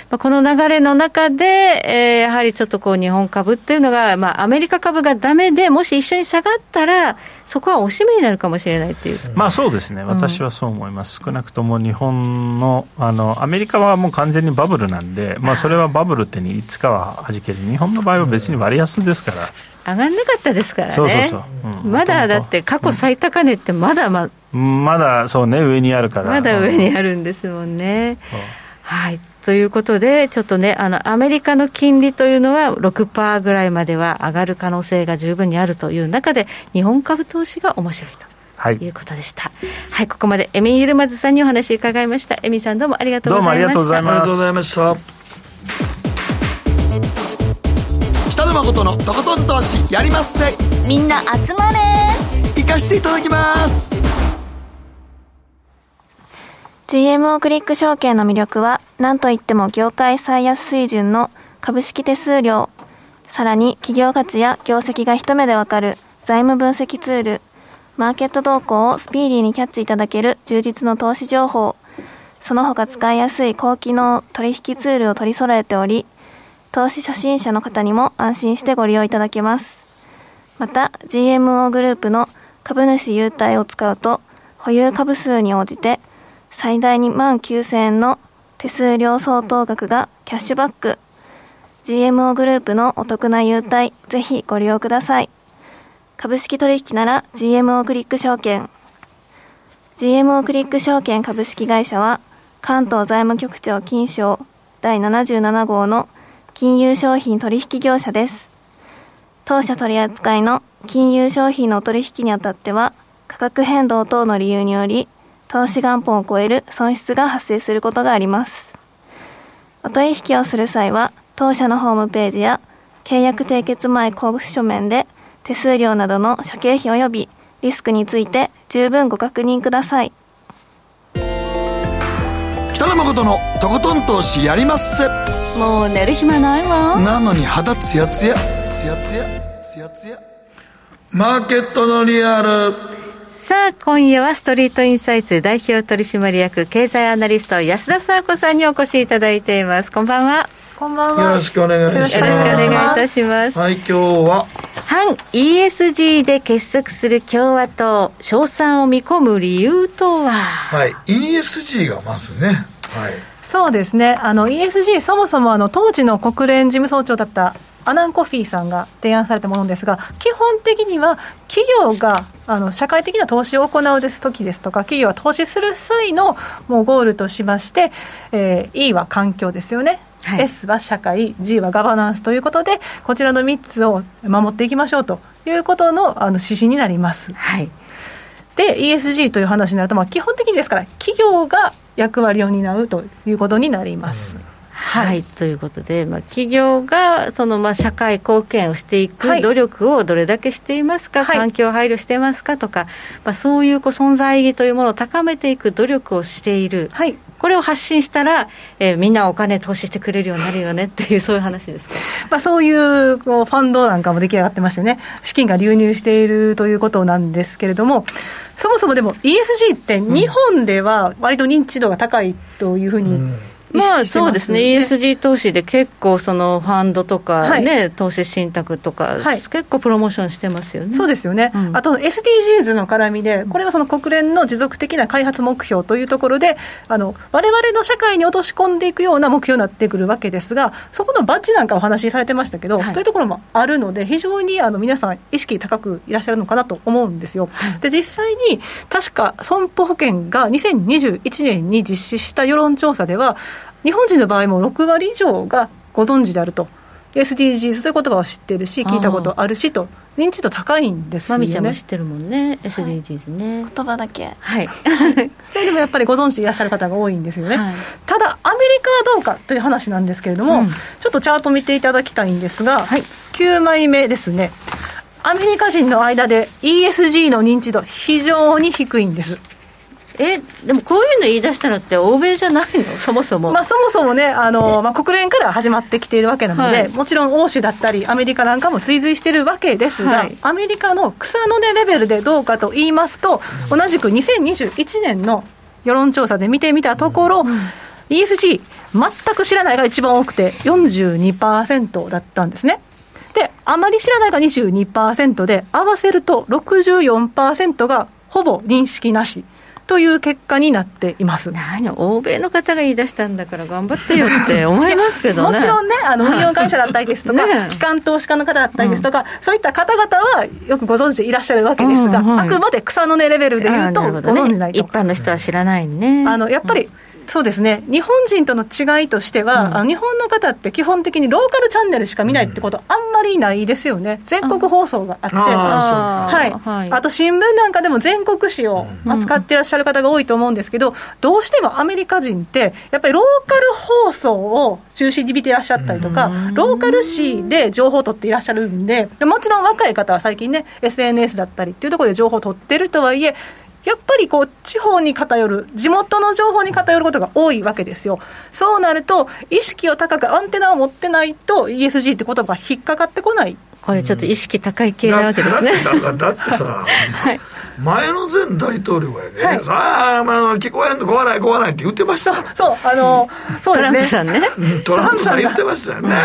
まあ、この流れの中で、えー、やはりちょっとこう日本株っていうのが、まあ、アメリカ株がだめで、もし一緒に下がったら、そこはおしめになるかもしれないっていう、まあそうですね、私はそう思います、うん、少なくとも日本のあの、アメリカはもう完全にバブルなんで、まあ、それはバブルってにいつかははじける、日本の場合は別に割安ですから。上がんなかったですからね、そうそうそう、うん、まだだって過去最高値ってまだま、うん、まだそうね、上にあるから。まだ上にあるんですもんね。はいということで、ちょっとね、あのアメリカの金利というのは6%ぐらいまでは上がる可能性が十分にあるという中で、日本株投資が面白いと。はい、いうことでした。はい、ここまでエミユルマズさんにお話伺いました。エミさんどうもありがとうございました。どうもありがとうございます。ありがとうございました。北野誠のとことん投資やりまっせ。みんな集まれ。行かしていただきます。GMO クリック証券の魅力は、何といっても業界最安水準の株式手数料、さらに企業価値や業績が一目でわかる財務分析ツール、マーケット動向をスピーディーにキャッチいただける充実の投資情報、その他使いやすい高機能取引ツールを取り揃えており、投資初心者の方にも安心してご利用いただけます。また、GMO グループの株主優待を使うと、保有株数に応じて最大2万9000円の手数料相当額がキャッシュバック。GMO グループのお得な優待、ぜひご利用ください。株式取引なら GMO クリック証券。GMO クリック証券株式会社は関東財務局長金賞第77号の金融商品取引業者です。当社取扱いの金融商品の取引にあたっては価格変動等の理由により投資元本を超える損失が発生することがあります。お取引をする際は当社のホームページや契約締結前交付書面で手数料などの諸経費及びリスクについて十分ご確認ください。北野誠のとことん投資やりまっせ。もう寝る暇ないわ。なのに肌ツヤツヤ。ツヤツヤ。ツヤツヤ。マーケットのリアルさあ、今夜はストリートインサイツ代表取締役経済アナリスト安田沙子さんにお越しいただいています。こんばんは。こんばんは。よろしくお願いします。よろしくお願いいたします。はい、今日は。反 ESG で結束する共和党、賞賛を見込む理由とは？はい、ESG がまずね。はい。そうですね。あの ESG そもそもあの当時の国連事務総長だったアナン・コフィーさんが提案されたものですが、基本的には企業があの社会的な投資を行うです時ですとか、企業は投資する際のもうゴールとしまして、えー、E は環境ですよね。はい、S は社会、G はガバナンスということで、こちらの3つを守っていきましょうということのあの指針になります。はい、で、ESG という話になると、まあ、基本的にですから、企業が役割を担うということになります。うんはい、はい、ということで、まあ、企業がそのまあ社会貢献をしていく努力をどれだけしていますか、はい、環境配慮していますかとか、まあ、そういうこう存在意義というものを高めていく努力をしている、はい、これを発信したら、えー、みんなお金投資してくれるようになるよねっていう、そういう話ですか、まあ、そういうこうファンドなんかも出来上がってましてね、資金が流入しているということなんですけれども、そもそもでも ESG って日本では割と認知度が高いというふうに、うんまあそうですね、ESG 投資で結構、そのファンドとかね、はい、投資信託とか、はい、結構プロモーションしてますよね。そうですよね、うん、あと SDGs の絡みで、これはその国連の持続的な開発目標というところで、われわれの社会に落とし込んでいくような目標になってくるわけですが、そこのバッジなんかお話しされてましたけど、はい、というところもあるので、非常にあの皆さん、意識高くいらっしゃるのかなと思うんですよ。で実際に確か損保保険が2021年に実施した世論調査では、日本人の場合も6割以上がご存知であると。SDGs という言葉を知ってるし、聞いたことあるしと、認知度高いんですよね。まみちゃんも知ってるもんね、SDGs ね。言葉だけ。はい。でもやっぱりご存知いらっしゃる方が多いんですよね。はい、ただ、アメリカはどうかという話なんですけれども、うん、ちょっとチャート見ていただきたいんですが、はい、9枚目ですね。アメリカ人の間で ESG の認知度、非常に低いんです。えでもこういうの言い出したのって欧米じゃないの？そもそも、まあ、そもそもねあの、まあ、国連から始まってきているわけなので、はい、もちろん欧州だったりアメリカなんかも追随しているわけですが、はい、アメリカの草の根レベルでどうかと言いますと同じく2021年の世論調査で見てみたところ、うん、ESG 全く知らないが一番多くて42%だったんですね。であまり知らないが22%で合わせると64%がほぼ認識なしという結果になっています。何？欧米の方が言い出したんだから頑張ってよって 思いますけどね。もちろんねあの 運用会社だったりですとか、ね、機関投資家の方だったりですとか、うん、そういった方々はよくご存知でいらっしゃるわけですが、うんはい、あくまで草の根レベルでいうとご存知ないと、ね、一般の人は知らないね。あのやっぱり、うんそうですね、日本人との違いとしては、うん、日本の方って基本的にローカルチャンネルしか見ないってこと、あんまりないですよね、全国放送があって、あはい、あと新聞なんかでも全国紙を扱っていらっしゃる方が多いと思うんですけど、どうしてもアメリカ人って、やっぱりローカル放送を中心に見ていらっしゃったりとか、ローカル紙で情報を取っていらっしゃるんで、もちろん若い方は最近ね、SNS だったりっていうところで情報を取ってるとはいえ、やっぱりこう地方に偏る、地元の情報に偏ることが多いわけですよ。そうなると、意識を高くアンテナを持ってないと ESG って言葉引っかかってこない。これちょっと意識高い系なわけですね。だだってさ、はい、前の前大統領がね、はい、さあ、まあ、聞こえんと怖ない怖ないって言ってました。そうあのそうですね。トランプさんね、トランプさん言ってましたよね。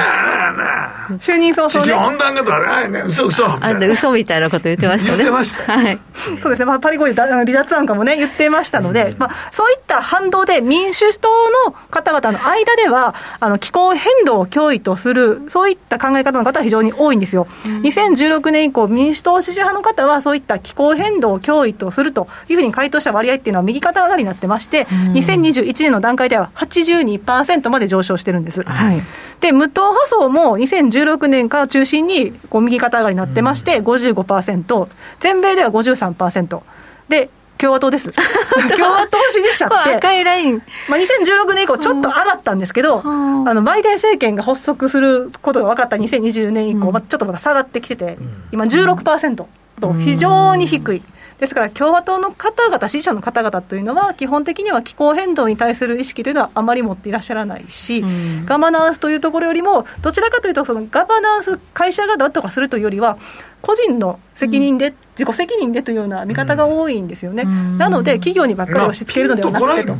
就任早々、ね、地球温暖化とかね嘘嘘あん嘘みたいなこと言ってましたね。言ってましたはい、そうですね、まあ、パリ合意離脱案かもね言ってましたので、うん、まあ、そういった反動で民主党の方々の間ではあの気候変動を脅威とするそういった考え方の方は非常に多いんですよ、うん、2016年以降民主党支持派の方はそういった気候変動を脅威とするというふうに回答した割合っていうのは右肩上がりになってまして、うん、2021年の段階では82%まで上昇してるんです。はい、で、無党派層も2016年から中心にこう右肩上がりになってまして55%、全米では53%。で、共和党です。共和党支持者って、赤いライン。まあ、2016年以降、ちょっと上がったんですけど、あのバイデン政権が発足することが分かった2020年以降、まあ、ちょっとまた下がってきてて、今16%と非常に低い。ですから共和党の方々、支持者の方々というのは、基本的には気候変動に対する意識というのはあまり持っていらっしゃらないし、うん、ガバナンスというところよりも、どちらかというと、そのガバナンス、会社がだとかするというよりは、個人の責任で、うん、自己責任でというような見方が多いんですよね、うん、なので、企業にばっかり押し付けるのではなくてと、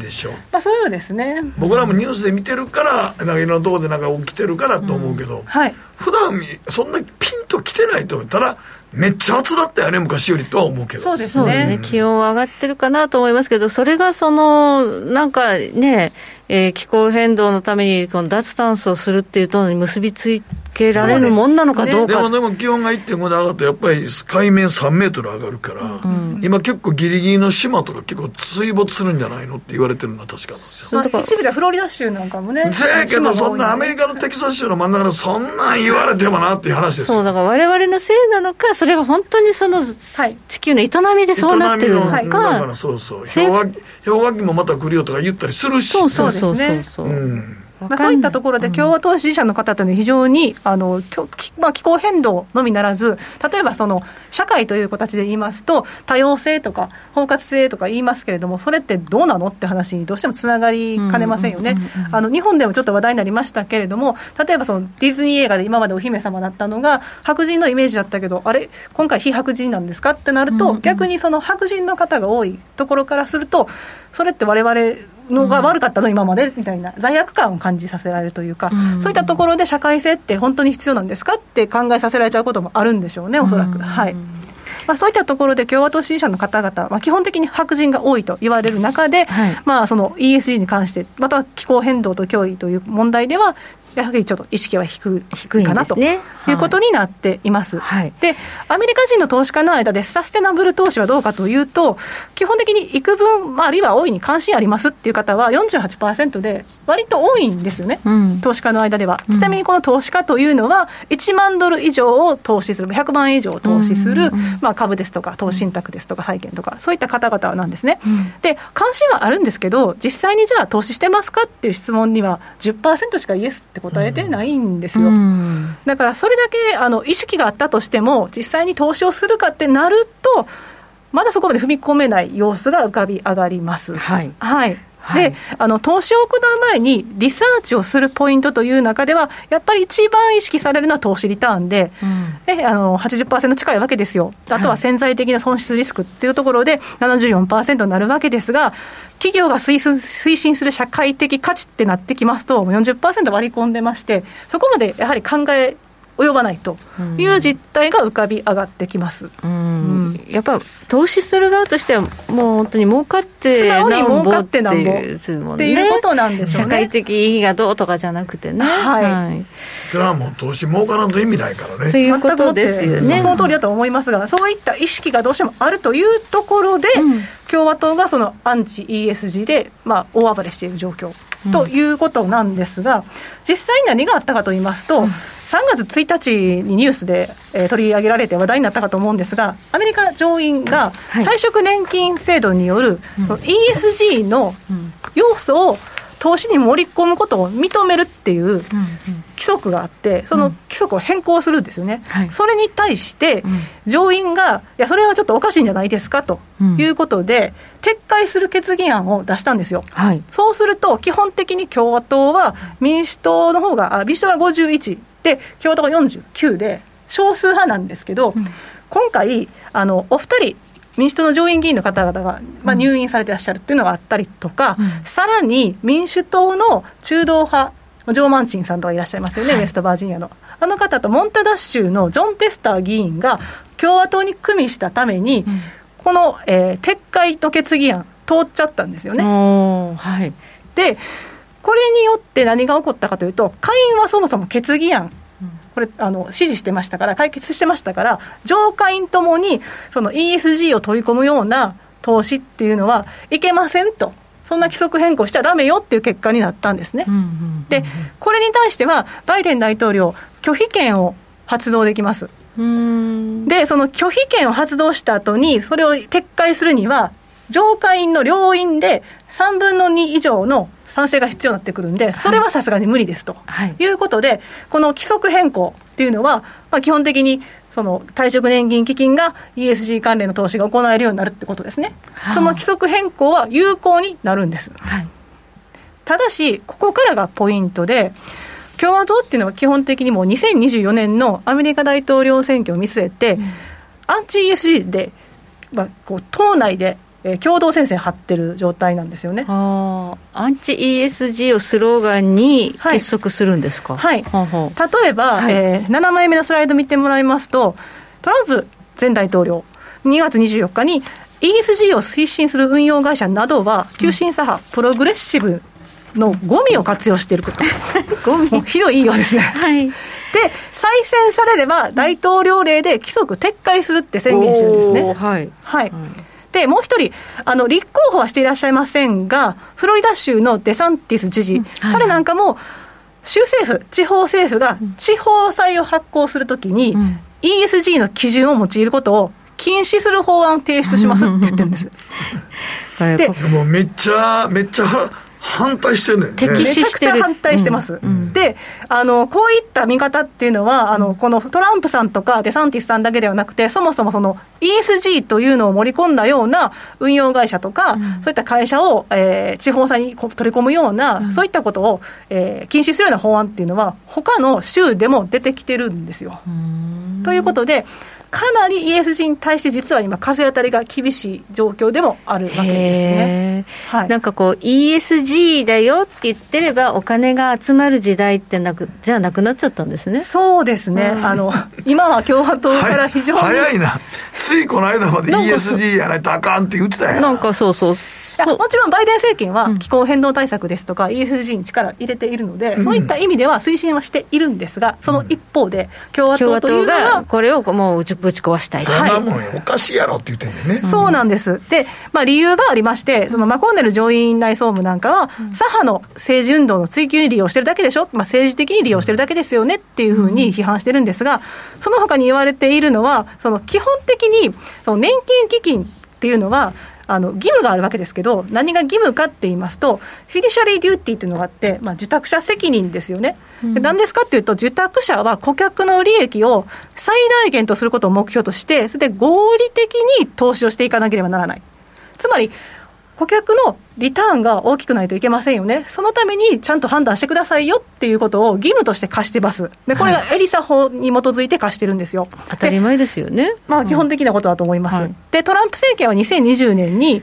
まあ、そういうですね。僕らもニュースで見てるから、なんかいろんなところでなんか起きてるからと思うけど、はい、普段そんなピンときてないと、ただ、めっちゃ暑だったよね、昔よりとは思うけど。そうですね。ね気温上がってるかなと思いますけど、それがその、なんかね、えー、気候変動のためにこの脱炭素をするっていうとに結びつけられるもんなのかどうかで,、ね、でもでも気温が1.5で上がってやっぱり海面3メートル上がるから、うん、今結構ギリギリの島とか結構水没するんじゃないのって言われてるのは確かなんですよ、まあ、一部でフロリダ州なんかもねせやけどそんなアメリカのテキサス州の真ん中でそんなん言われてもなっていう話ですそうだから我々のせいなのかそれが本当にその、地球の営みでそうなってるのか、だからそうそう。氷河氷河期もまた来るよとか言ったりするしそうそうそうそう。うんまあ、そういったところで共和党支持者の方というのは非常にあの、まあ、気候変動のみならず、例えばその社会という形で言いますと、多様性とか包括性とか言いますけれども、それってどうなのって話にどうしてもつながりかねませんよね。あの日本でもちょっと話題になりましたけれども、例えばそのディズニー映画で今までお姫様だったのが、白人のイメージだったけど、あれ、今回非白人なんですかってなると、逆にその白人の方が多いところからすると、それってわれわれのが悪かったの、今までみたいな、罪悪感を感じさせられるというか、そういったところで社会性って本当に必要なんですかって考えさせられちゃうこともあるんでしょうね、おそらく。はい。まあ、そういったところで共和党支持者の方々、まあ、基本的に白人が多いと言われる中で、はい、まあ、その ESG に関して、また気候変動と脅威という問題では、やはりちょっと意識は低いかなということになっています。はい、で、アメリカ人の投資家の間でサステナブル投資はどうかというと、基本的に幾分、まあ、あるいは大いに関心ありますっていう方は48%で、割と多いんですよね、うん、投資家の間では。ちなみにこの投資家というのは、1万ドル以上を投資する、100万円以上を投資する、まあ、株ですとか、投資信託ですとか、債券とか、そういった方々なんですね。うん、で、関心はあるんですけど、実際にじゃあ投資してますかっていう質問には10%しかイエスって答えてないんですよ、うん、だからそれだけあの意識があったとしても、実際に投資をするかってなると、まだそこまで踏み込めない様子が浮かび上がります。はい、はいで、あの投資を行う前にリサーチをするポイントという中では、やっぱり一番意識されるのは投資リターンで、うん、であの80%近いわけですよ、あとは潜在的な損失リスクっていうところで74%になるわけですが、企業が推推進する社会的価値ってなってきますと、40%割り込んでまして、そこまでやはり考え及ばないという実態が浮かび上がってきます、うん、うん、やっぱ投資する側としては、もう本当に儲かって素直に儲かってなんぼっていうことなんでしょうね。社会的意義がどうとかじゃなくてね。はい。はい、それはもう投資儲からんと意味ないからね。ということですよね。その通りだと思いますが、そういった意識がどうしてもあるというところで、うん、共和党がそのアンチ ESG で、まあ、大暴れしている状況。ということなんですが、実際に何があったかと言いますと、3月1日にニュースで、えー、取り上げられて話題になったかと思うんですが、アメリカ上院が退職年金制度による、その ESG の要素を投資に盛り込むことを認めるっていう規則があって、その規則を変更するんですよね、それに対して、上院が、いや、それはちょっとおかしいんじゃないですかということで、撤回する決議案を出したんですよ、はい、そうすると、基本的に共和党は民主党の方が、民主党が51、で共和党が49で少数派なんですけど、うん、今回あのお二人民主党の上院議員の方々が、まあ、入院されてらっしゃるっていうのがあったりとか、うん、さらに民主党の中道派ジョー・マンチンさんとかいらっしゃいますよね、はい、ウェストバージニアの。あの方とモンタダッシュのジョン・テスター議員が共和党に組みしたために、うん、この、えー、撤回の決議案、通っちゃったんですよね。はい、でこれによって何が起こったかというと、下院はそもそも決議案これあの、支持してましたから、解決してましたから、上下院ともにその ESG を取り込むような投資っていうのはいけませんと。そんな規則変更しちゃだめよっていう結果になったんですね。で、これに対しては、バイデン大統領、拒否権を発動できます。で、その拒否権を発動した後に、それを撤回するには、上下院の両院で3分の2以上の賛成が必要になってくるんで、それはさすがに無理ですと、はい、いうことで、この規則変更っていうのは、まあ、基本的にその退職年金基金が ESG 関連の投資が行えるようになるってことですね、はあ、その規則変更は有効になるんです。はい、ただし、ここからがポイントで、共和党っていうのは基本的にもう2024年のアメリカ大統領選挙を見据えて、うん、アンチ ESG で、まあ、こう党内でえー、共同戦線張ってる状態なんですよね。アンチ ESG をスローガンに結束するんですか、はい、はい、例えば、はい、えー、7枚目のスライド見てもらいますと、トランプ前大統領、2月24日に ESG を推進する運用会社などは、急進左派、うん、プログレッシブのゴミを活用していること、ゴミ。ひどい言いようですね。はい。で、再選されれば、大統領令で規則撤回するって宣言してるんですね。はい、はい、で、もう一人、あの、立候補はしていらっしゃいませんが、フロリダ州のデサンティス知事、うんはい、彼なんかも、州政府、地方政府が地方債を発行するときに、うん、ESG の基準を用いることを禁止する法案を提出しますって言ってるんです。でもめっちゃ、めっちゃ反対してるねめちゃくちゃ反対してます、うん、であのこういった見方っていうのはあのこのトランプさんとかデサンティスさんだけではなくてそもそもその ESG というのを盛り込んだような運用会社とか、うん、そういった会社を、えー、地方債に取り込むような、うん、そういったことを、えー、禁止するような法案っていうのは他の州でも出てきてるんですよ。ということでかなり ESG に対して実は今、風当たりが厳しい状況でもあるわけですね、はい、なんかこう、ESG だよって言ってれば、お金が集まる時代ってなく、じゃなくなっちゃったんですね。そうですね、あの今は共和党から非常に、早いな、ついこの間まで ESG やないとあかんって言ってたやなんかそうそうもちろんバイデン政権は気候変動対策ですとか、ESG に力入れているので、うん、そういった意味では推進はしているんですが、その一方で、共和党というのは、これをもうぶち壊したい、そんなもんおかしいやろって言ってんだよね、そうなんです、で、まあ、理由がありまして、そのマコーネル上院内総務なんかは、左派の政治運動の追及に利用してるだけでしょ、まあ、政治的に利用してるだけですよねっていうふうに批判してるんですが、その他に言われているのは、その基本的にその年金基金っていうのは、あの義務があるわけですけど、何が義務かって言いますと、フィディシャリーデューティーっていうのがあって、まあ、受託者責任ですよね。うん、何ですかっていうと、受託者は顧客の利益を最大限とすることを目標として、それで合理的に投資をしていかなければならない。つまり、顧客のリターンが大きくないといけませんよね、そのためにちゃんと判断してくださいよっていうことを義務として貸してます、でこれがエリサ法に基づいて貸してるんですよ。当たり前ですよね。まあ、基本的なことだと思います。はい、で、トランプ政権は2020年に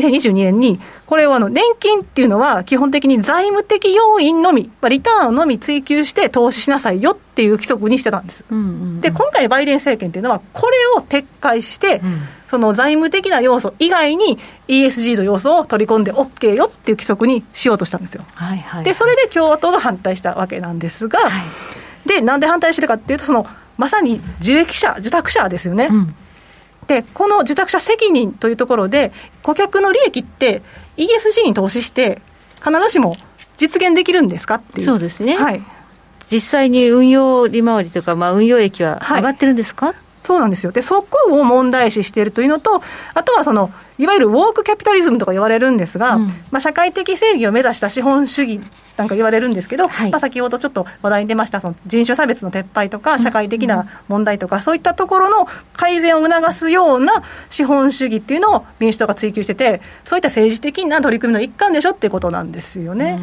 2022年に、これをあの年金っていうのは、基本的に財務的要因のみ、リターンのみ追求して投資しなさいよっていう規則にしてたんです。うんうんうん、で、今回、バイデン政権っていうのは、これを撤回して、うんその財務的な要素以外に ESG の要素を取り込んで OK よっていう規則にしようとしたんですよ。はいはいはい、でそれで共和党が反対したわけなんですが、はい、でなんで反対してるかっていうとそのまさに受益者受託者ですよね。うん、でこの受託者責任というところで顧客の利益って ESG に投資して必ずしも実現できるんですかっていう。そうですね。はい。実際に運用利回りとか、まあ、運用益は上がってるんですか、はいそうなんですよ。で、そこを問題視しているというのと、あとはその、いわゆるウォークキャピタリズムとか言われるんですが、うん、まあ、社会的正義を目指した資本主義なんか言われるんですけど、はい、まあ、先ほどちょっと話題に出ましたその人種差別の撤廃とか、社会的な問題とか、そういったところの改善を促すような資本主義っていうのを民主党が追求してて、そういった政治的な取り組みの一環でしょっていうことなんですよね。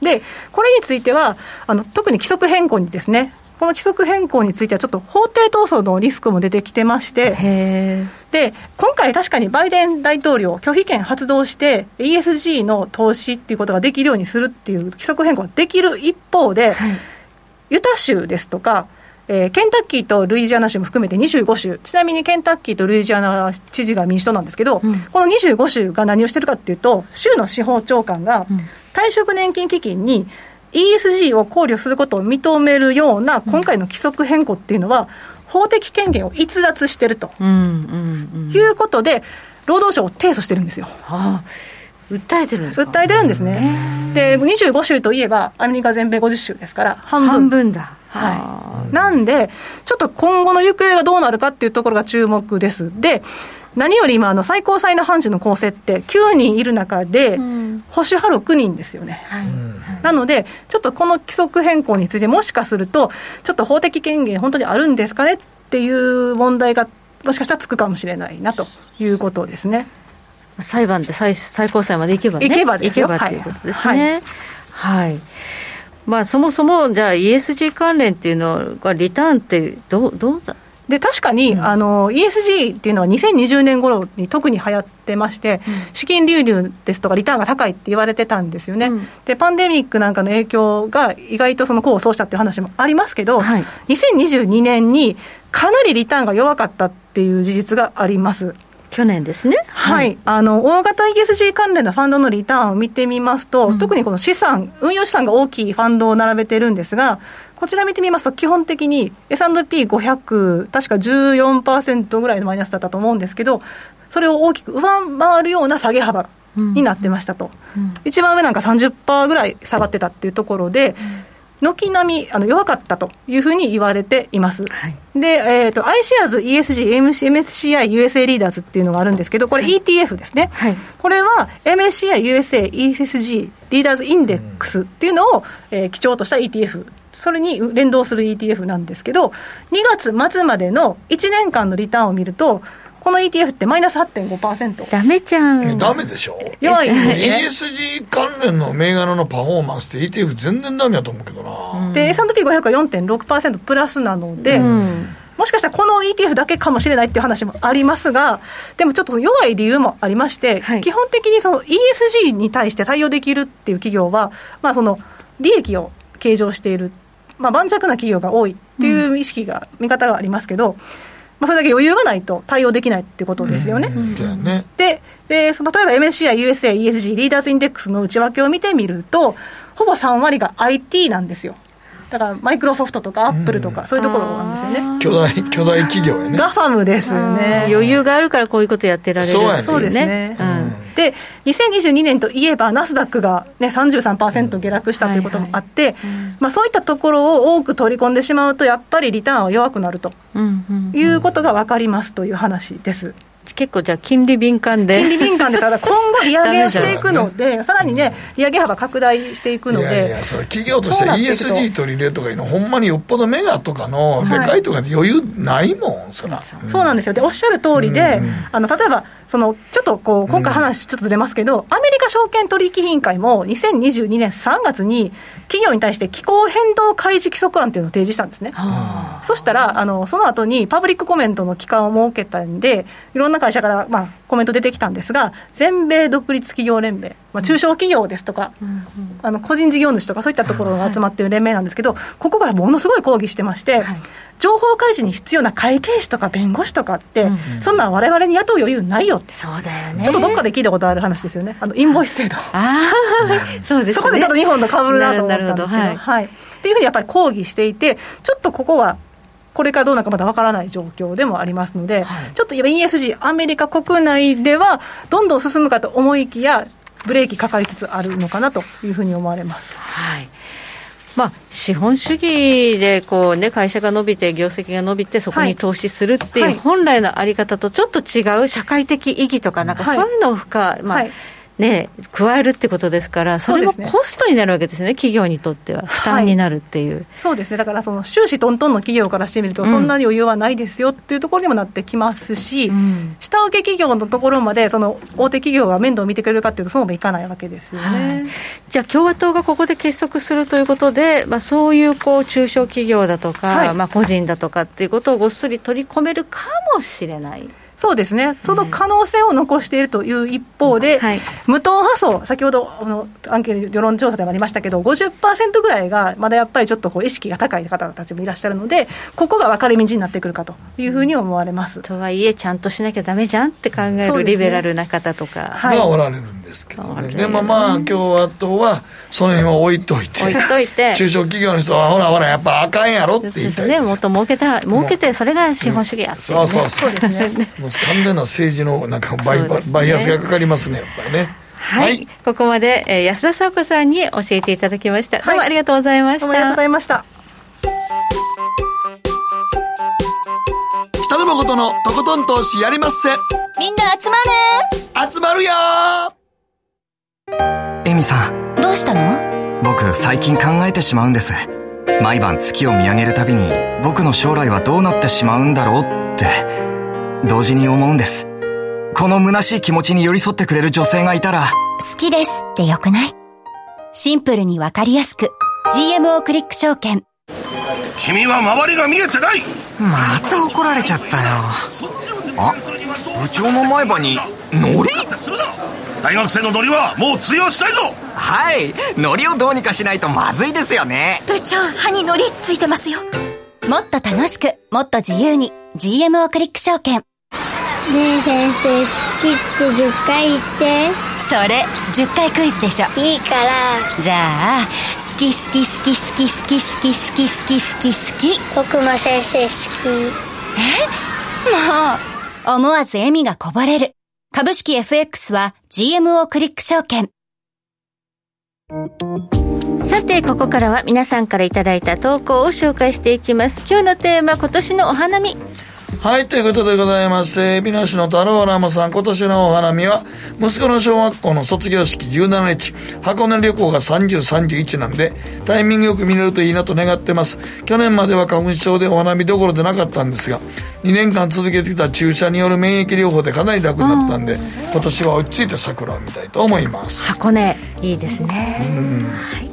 で、これについては、あの特に規則変更にですね、この規則変更については、ちょっと法廷闘争のリスクも出てきてまして、で今回、確かにバイデン大統領、拒否権発動して、ESG の投資っていうことができるようにするっていう規則変更ができる一方で、はい、ユタ州ですとか、えー、ケンタッキーとルイジアナ州も含めて25州、ちなみにケンタッキーとルイジアナ知事が民主党なんですけど、うん、この25州が何をしてるかっていうと、州の司法長官が退職年金基金に ESG を考慮することを認めるような今回の規則変更っていうのは、法的権限を逸脱してると、いうことで、労働省を提訴してるんですよ。はあ訴えてるんです訴えてるんですね。で、25州といえば、アメリカ全米50州ですから、半分。半分だ。はい。なんで、ちょっと今後の行方がどうなるかっていうところが注目です。で、何より今、あの最高裁の判事の構成って9人いる中で、保守派6人ですよね。はい、なので、ちょっとこの規則変更について、もしかすると、ちょっと法的権限、本当にあるんですかねっていう問題が、もしかしたらつくかもしれないなということですね。裁判で最最高裁まで行けばね。行けばですよ。行けばっていうことですね。はい、はいまあ、そもそもじゃあ ESG 関連っていうのがリターンってどうどうだで確かに、うん、あの ESG っていうのは2020年頃に特に流行ってまして、うん、資金流入ですとかリターンが高いって言われてたんですよね、うん、でパンデミックなんかの影響が意外とその功を奏したっていう話もありますけど、はい、2022年にかなりリターンが弱かったっていう事実があります。去年ですね、はい、はい、あの大型 ESG 関連のファンドのリターンを見てみますと、特にこの資産、運用資産が大きいファンドを並べてるんですが、こちら見てみますと、基本的に S&P500、確か14%ぐらいのマイナスだったと思うんですけど、それを大きく上回るような下げ幅になってましたと、うん。うん、一番上なんか30%ぐらい下がってたっていうところで、軒並みあの弱かったというふうに言われています。はい、で、えーと、iShares、ESG、MSCI、USA リーダーズっていうのがあるんですけど、これ ETF ですね。はい、これは MSCI、USA、ESG、リーダーズインデックスっていうのを、えー、基調とした ETF それに連動する ETF なんですけど、2月末までの1年間のリターンを見ると、この ETF ってマイナス8.5%。ダメじゃん。ダメでしょ？弱い、ね。ESG 関連の銘柄のパフォーマンスって ETF 全然ダメだと思うけどな。で、S&P500 は4.6%プラスなので、うんもしかしたらこの ETF だけかもしれないっていう話もありますが、でもちょっと弱い理由もありまして、はい、基本的にその ESG に対して対応できるっていう企業は、まあ、その利益を計上しているまあ、盤石な企業が多いっていう意識が、見方がありますけど、まあ、それだけ余裕がないと対応できないってことですよね。ででその例えば MSCI、USA、ESG、リーダーズインデックスの内訳を見てみると、ほぼ3割が IT なんですよ。だからマイクロソフトとかアップルとか、そういうところなんですよね。巨大、巨大企業やね。ガファムですね。余裕があるからこういうことやってられるそうですね。で、2022年といえば、ナスダックが、ね、33%下落したということもあって、まあ、そういったところを多く取り込んでしまうと、やっぱりリターンは弱くなるということが分かりますという話です。結構じゃあ、金利敏感で。金利敏感で、ただ今後利上げをしていくので、さらにね、利上げ幅拡大していくので。いやいや、それ企業として ESG 取り入れるとかいうの、ほんまによっぽどメガとかの、でかいとかで余裕ないもん、そら。そうなんですよ。で、おっしゃる通りで、あの、例えば、そのちょっとこう今回話ちょっとずれますけど、うん、アメリカ証券取引委員会も2022年3月に企業に対して気候変動開示規則案っていうのを提示したんですね。そしたらあのその後にパブリックコメントの期間を設けたんでいろんな会社からまあコメント出てきたんですが全米独立企業連盟、まあ、中小企業ですとか、うん、あの個人事業主とかそういったところが集まっている連盟なんですけど、ここがものすごい抗議してまして、はい。情報開示に必要な会計士とか弁護士とかって、うん、そんなんわれに雇う余裕ないよって、そうだよね。ちょっとどっかで聞いたことある話ですよね、あのインボイス制度、あそうです、ね、そこでちょっと日本とかぶるなと思ったんですけど、はい、はい、っていうふうにやっぱり抗議していて、ちょっとここはこれからどうなるかまだわからない状況でもありますので、はい、ちょっと ESG、アメリカ国内ではどんどん進むかと思いきや、ブレーキかかりつつあるのかなというふうに思われます。はい。まあ、資本主義でこう、ね、会社が伸びて、業績が伸びて、そこに投資するっていう、本来のあり方とちょっと違う社会的意義とか、なんかそういうのを深、まあ、ね、加えるってことですから、それもコストになるわけですね、企業にとっては、負担になるっていう、はい、そうですね、だからその収支トントンの企業からしてみると、そんなに余裕はないですよっていうところにもなってきますし、うん、下請け企業のところまで、その大手企業が面倒を見てくれるかっていうと、そうもいかないわけですよね、はい、じゃあ、共和党がここで結束するということで、まあ、そういうこう中小企業だとか、はい、まあ、個人だとかっていうことをごっそり取り込めるかもしれない。そうですね、その可能性を残しているという一方で、はい、無党派層、先ほどあのアンケート、世論調査でもありましたけど、50%ぐらいがまだやっぱりちょっとこう意識が高い方たちもいらっしゃるので、ここが分かれ道になってくるかというふうに思われます。とはいえ、ちゃんとしなきゃだめじゃんって考えるリベラルな方とか。はい、おられるんですけどね、でもまあ、共和党はその辺は置いといて、置いといて。中小企業の人は、ほらほら、やっぱあかんやろって言いたいですね、もっと儲けた儲けて、それが資本主義やって、ね、そうそうそう、そうですね、もう完全な政治のなんかバイ,、ね、バイアスがかかりますね、やっぱりね。はい、はい、ここまで、えー、安田沙子さんに教えていただきました。どうもありがとうございました。ありがとうございました。北野誠のとことん投資やりまっせ。みんな集まる。集まるよエミさん。どうしたの？僕、最近考えてしまうんです。毎晩月を見上げるたびに、僕の将来はどうなってしまうんだろうって、同時に思うんです。この虚しい気持ちに寄り添ってくれる女性がいたら、好きですってよくない？シンプルにわかりやすく、GMO クリック証券。君は周りが見えてないまた怒られちゃったよ。あ、部長の前歯に、ノリ大学生のノリはもう通用したいぞ！はい。ノリをどうにかしないとまずいですよね。部長歯にノリついてますよ。もっと楽しくもっと自由に GMO クリック証券。ねえ先生好きって10回言って。それ10回クイズでしょ。いいから。じゃあ好き好き好き好き好き好き好き好き好き好き。僕も先生好き。え？もう思わず笑みがこぼれる株式 FX は GMO クリック証券さて、ここからは皆さんからいただいた投稿を紹介していきます。今日のテーマ、今年のお花見。はい、ということでございまして、美濃市の太郎ラマさん、今年のお花見は、息子の小学校の卒業式17日、箱根旅行が30、31なんで、タイミングよく見れるといいなと願ってます。去年までは花粉症でお花見どころでなかったんですが、2年間続けてきた注射による免疫療法でかなり楽になったんで、今年は落ち着いて桜を見たいと思います。箱根、いいですね。はい。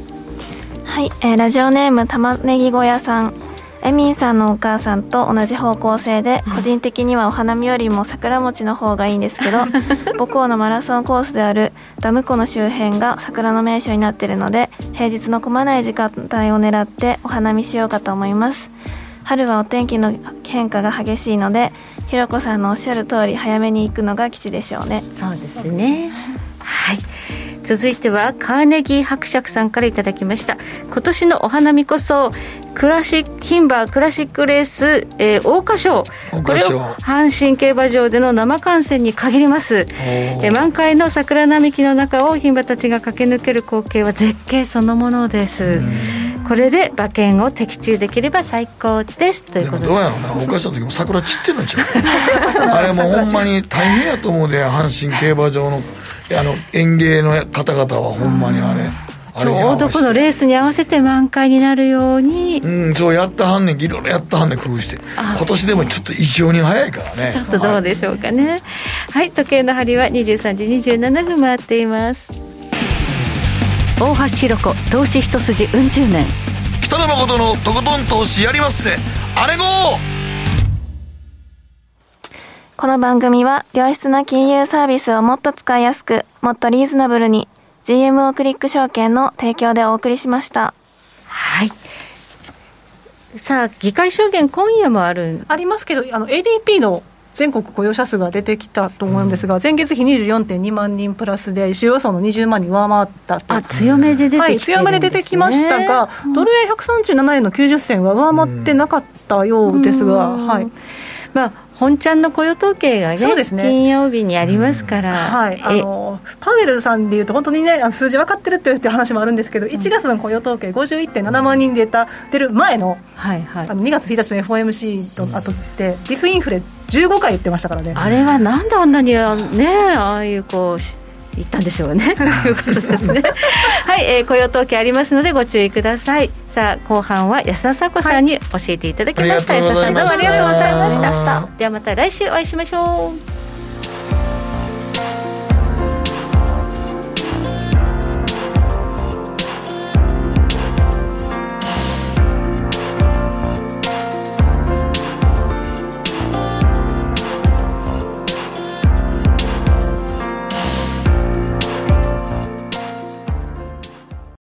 はい、えー、ラジオネーム玉ねぎ小屋さん。エミンさんのお母さんと同じ方向性で個人的にはお花見よりも桜餅の方がいいんですけど 母校のマラソンコースであるダム湖の周辺が桜の名所になっているので平日の混まない時間帯を狙ってお花見しようかと思います。春はお天気の変化が激しいのでひろこさんのおっしゃる通り早めに行くのが吉でしょうね。そうですね。はい続いてはカーネギー伯爵さんからいただきました。今年のお花見こそクラシック牝馬クラシックレース、えー、桜花賞。これを阪神競馬場での生観戦に限ります。えー、満開の桜並木の中を牝馬たちが駆け抜ける光景は絶景そのものです。これで馬券を的中できれば最高です。ということで。どうやろうな。桜花賞の時も桜散ってるんちゃう？あれもほんまに大変やと思うで阪神競馬場のあの園芸の方々はほんまにあれ。ちょうどこのレースに合わせて満開になるように。うんそうやったはんねんいろいろやったはんねん工夫して。今年でもちょっと異常に早いからね。ちょっとどうでしょうかね、はい、はい、時計の針は23時27分回っています。大橋ひろ子投資一筋うん十年。北野誠のとことん投資やりまっせ。あれごこの番組は良質な金融サービスをもっと使いやすく、もっとリーズナブルに GMO クリック証券の提供でお送りしました。はい。さあ、議会証言今夜もあるありますけど、あの ADP の全国雇用者数が出てきたと思うんですが、うん、前月比24.2万人プラスで、主要層の20万人上回ったと、あ強めで出てき、ね。はい、強めで出てきましたが、うん、ドル円137円の90銭は上回ってなかったようですが、うん、はい。まあ、本ちゃんの雇用統計がね、ね。金曜日にありますから、はい、あのパウエルさんでいうと、本当にね、数字分かってるっていう話もあるんですけど、1月の雇用統計、51.7万人出た出る前の,、はいはい、あの2月1日の FOMC と後って、ディスインフレ15回言ってましたからね。あれはなんであんなにねああいうこう言ったんでしょうね。ということですね。はい、えー、雇用統計ありますのでご注意ください。さあ後半は安田紗子さんに教えていただきました、はい、安田さんどうもありがとうございました。ではまた来週お会いしましょう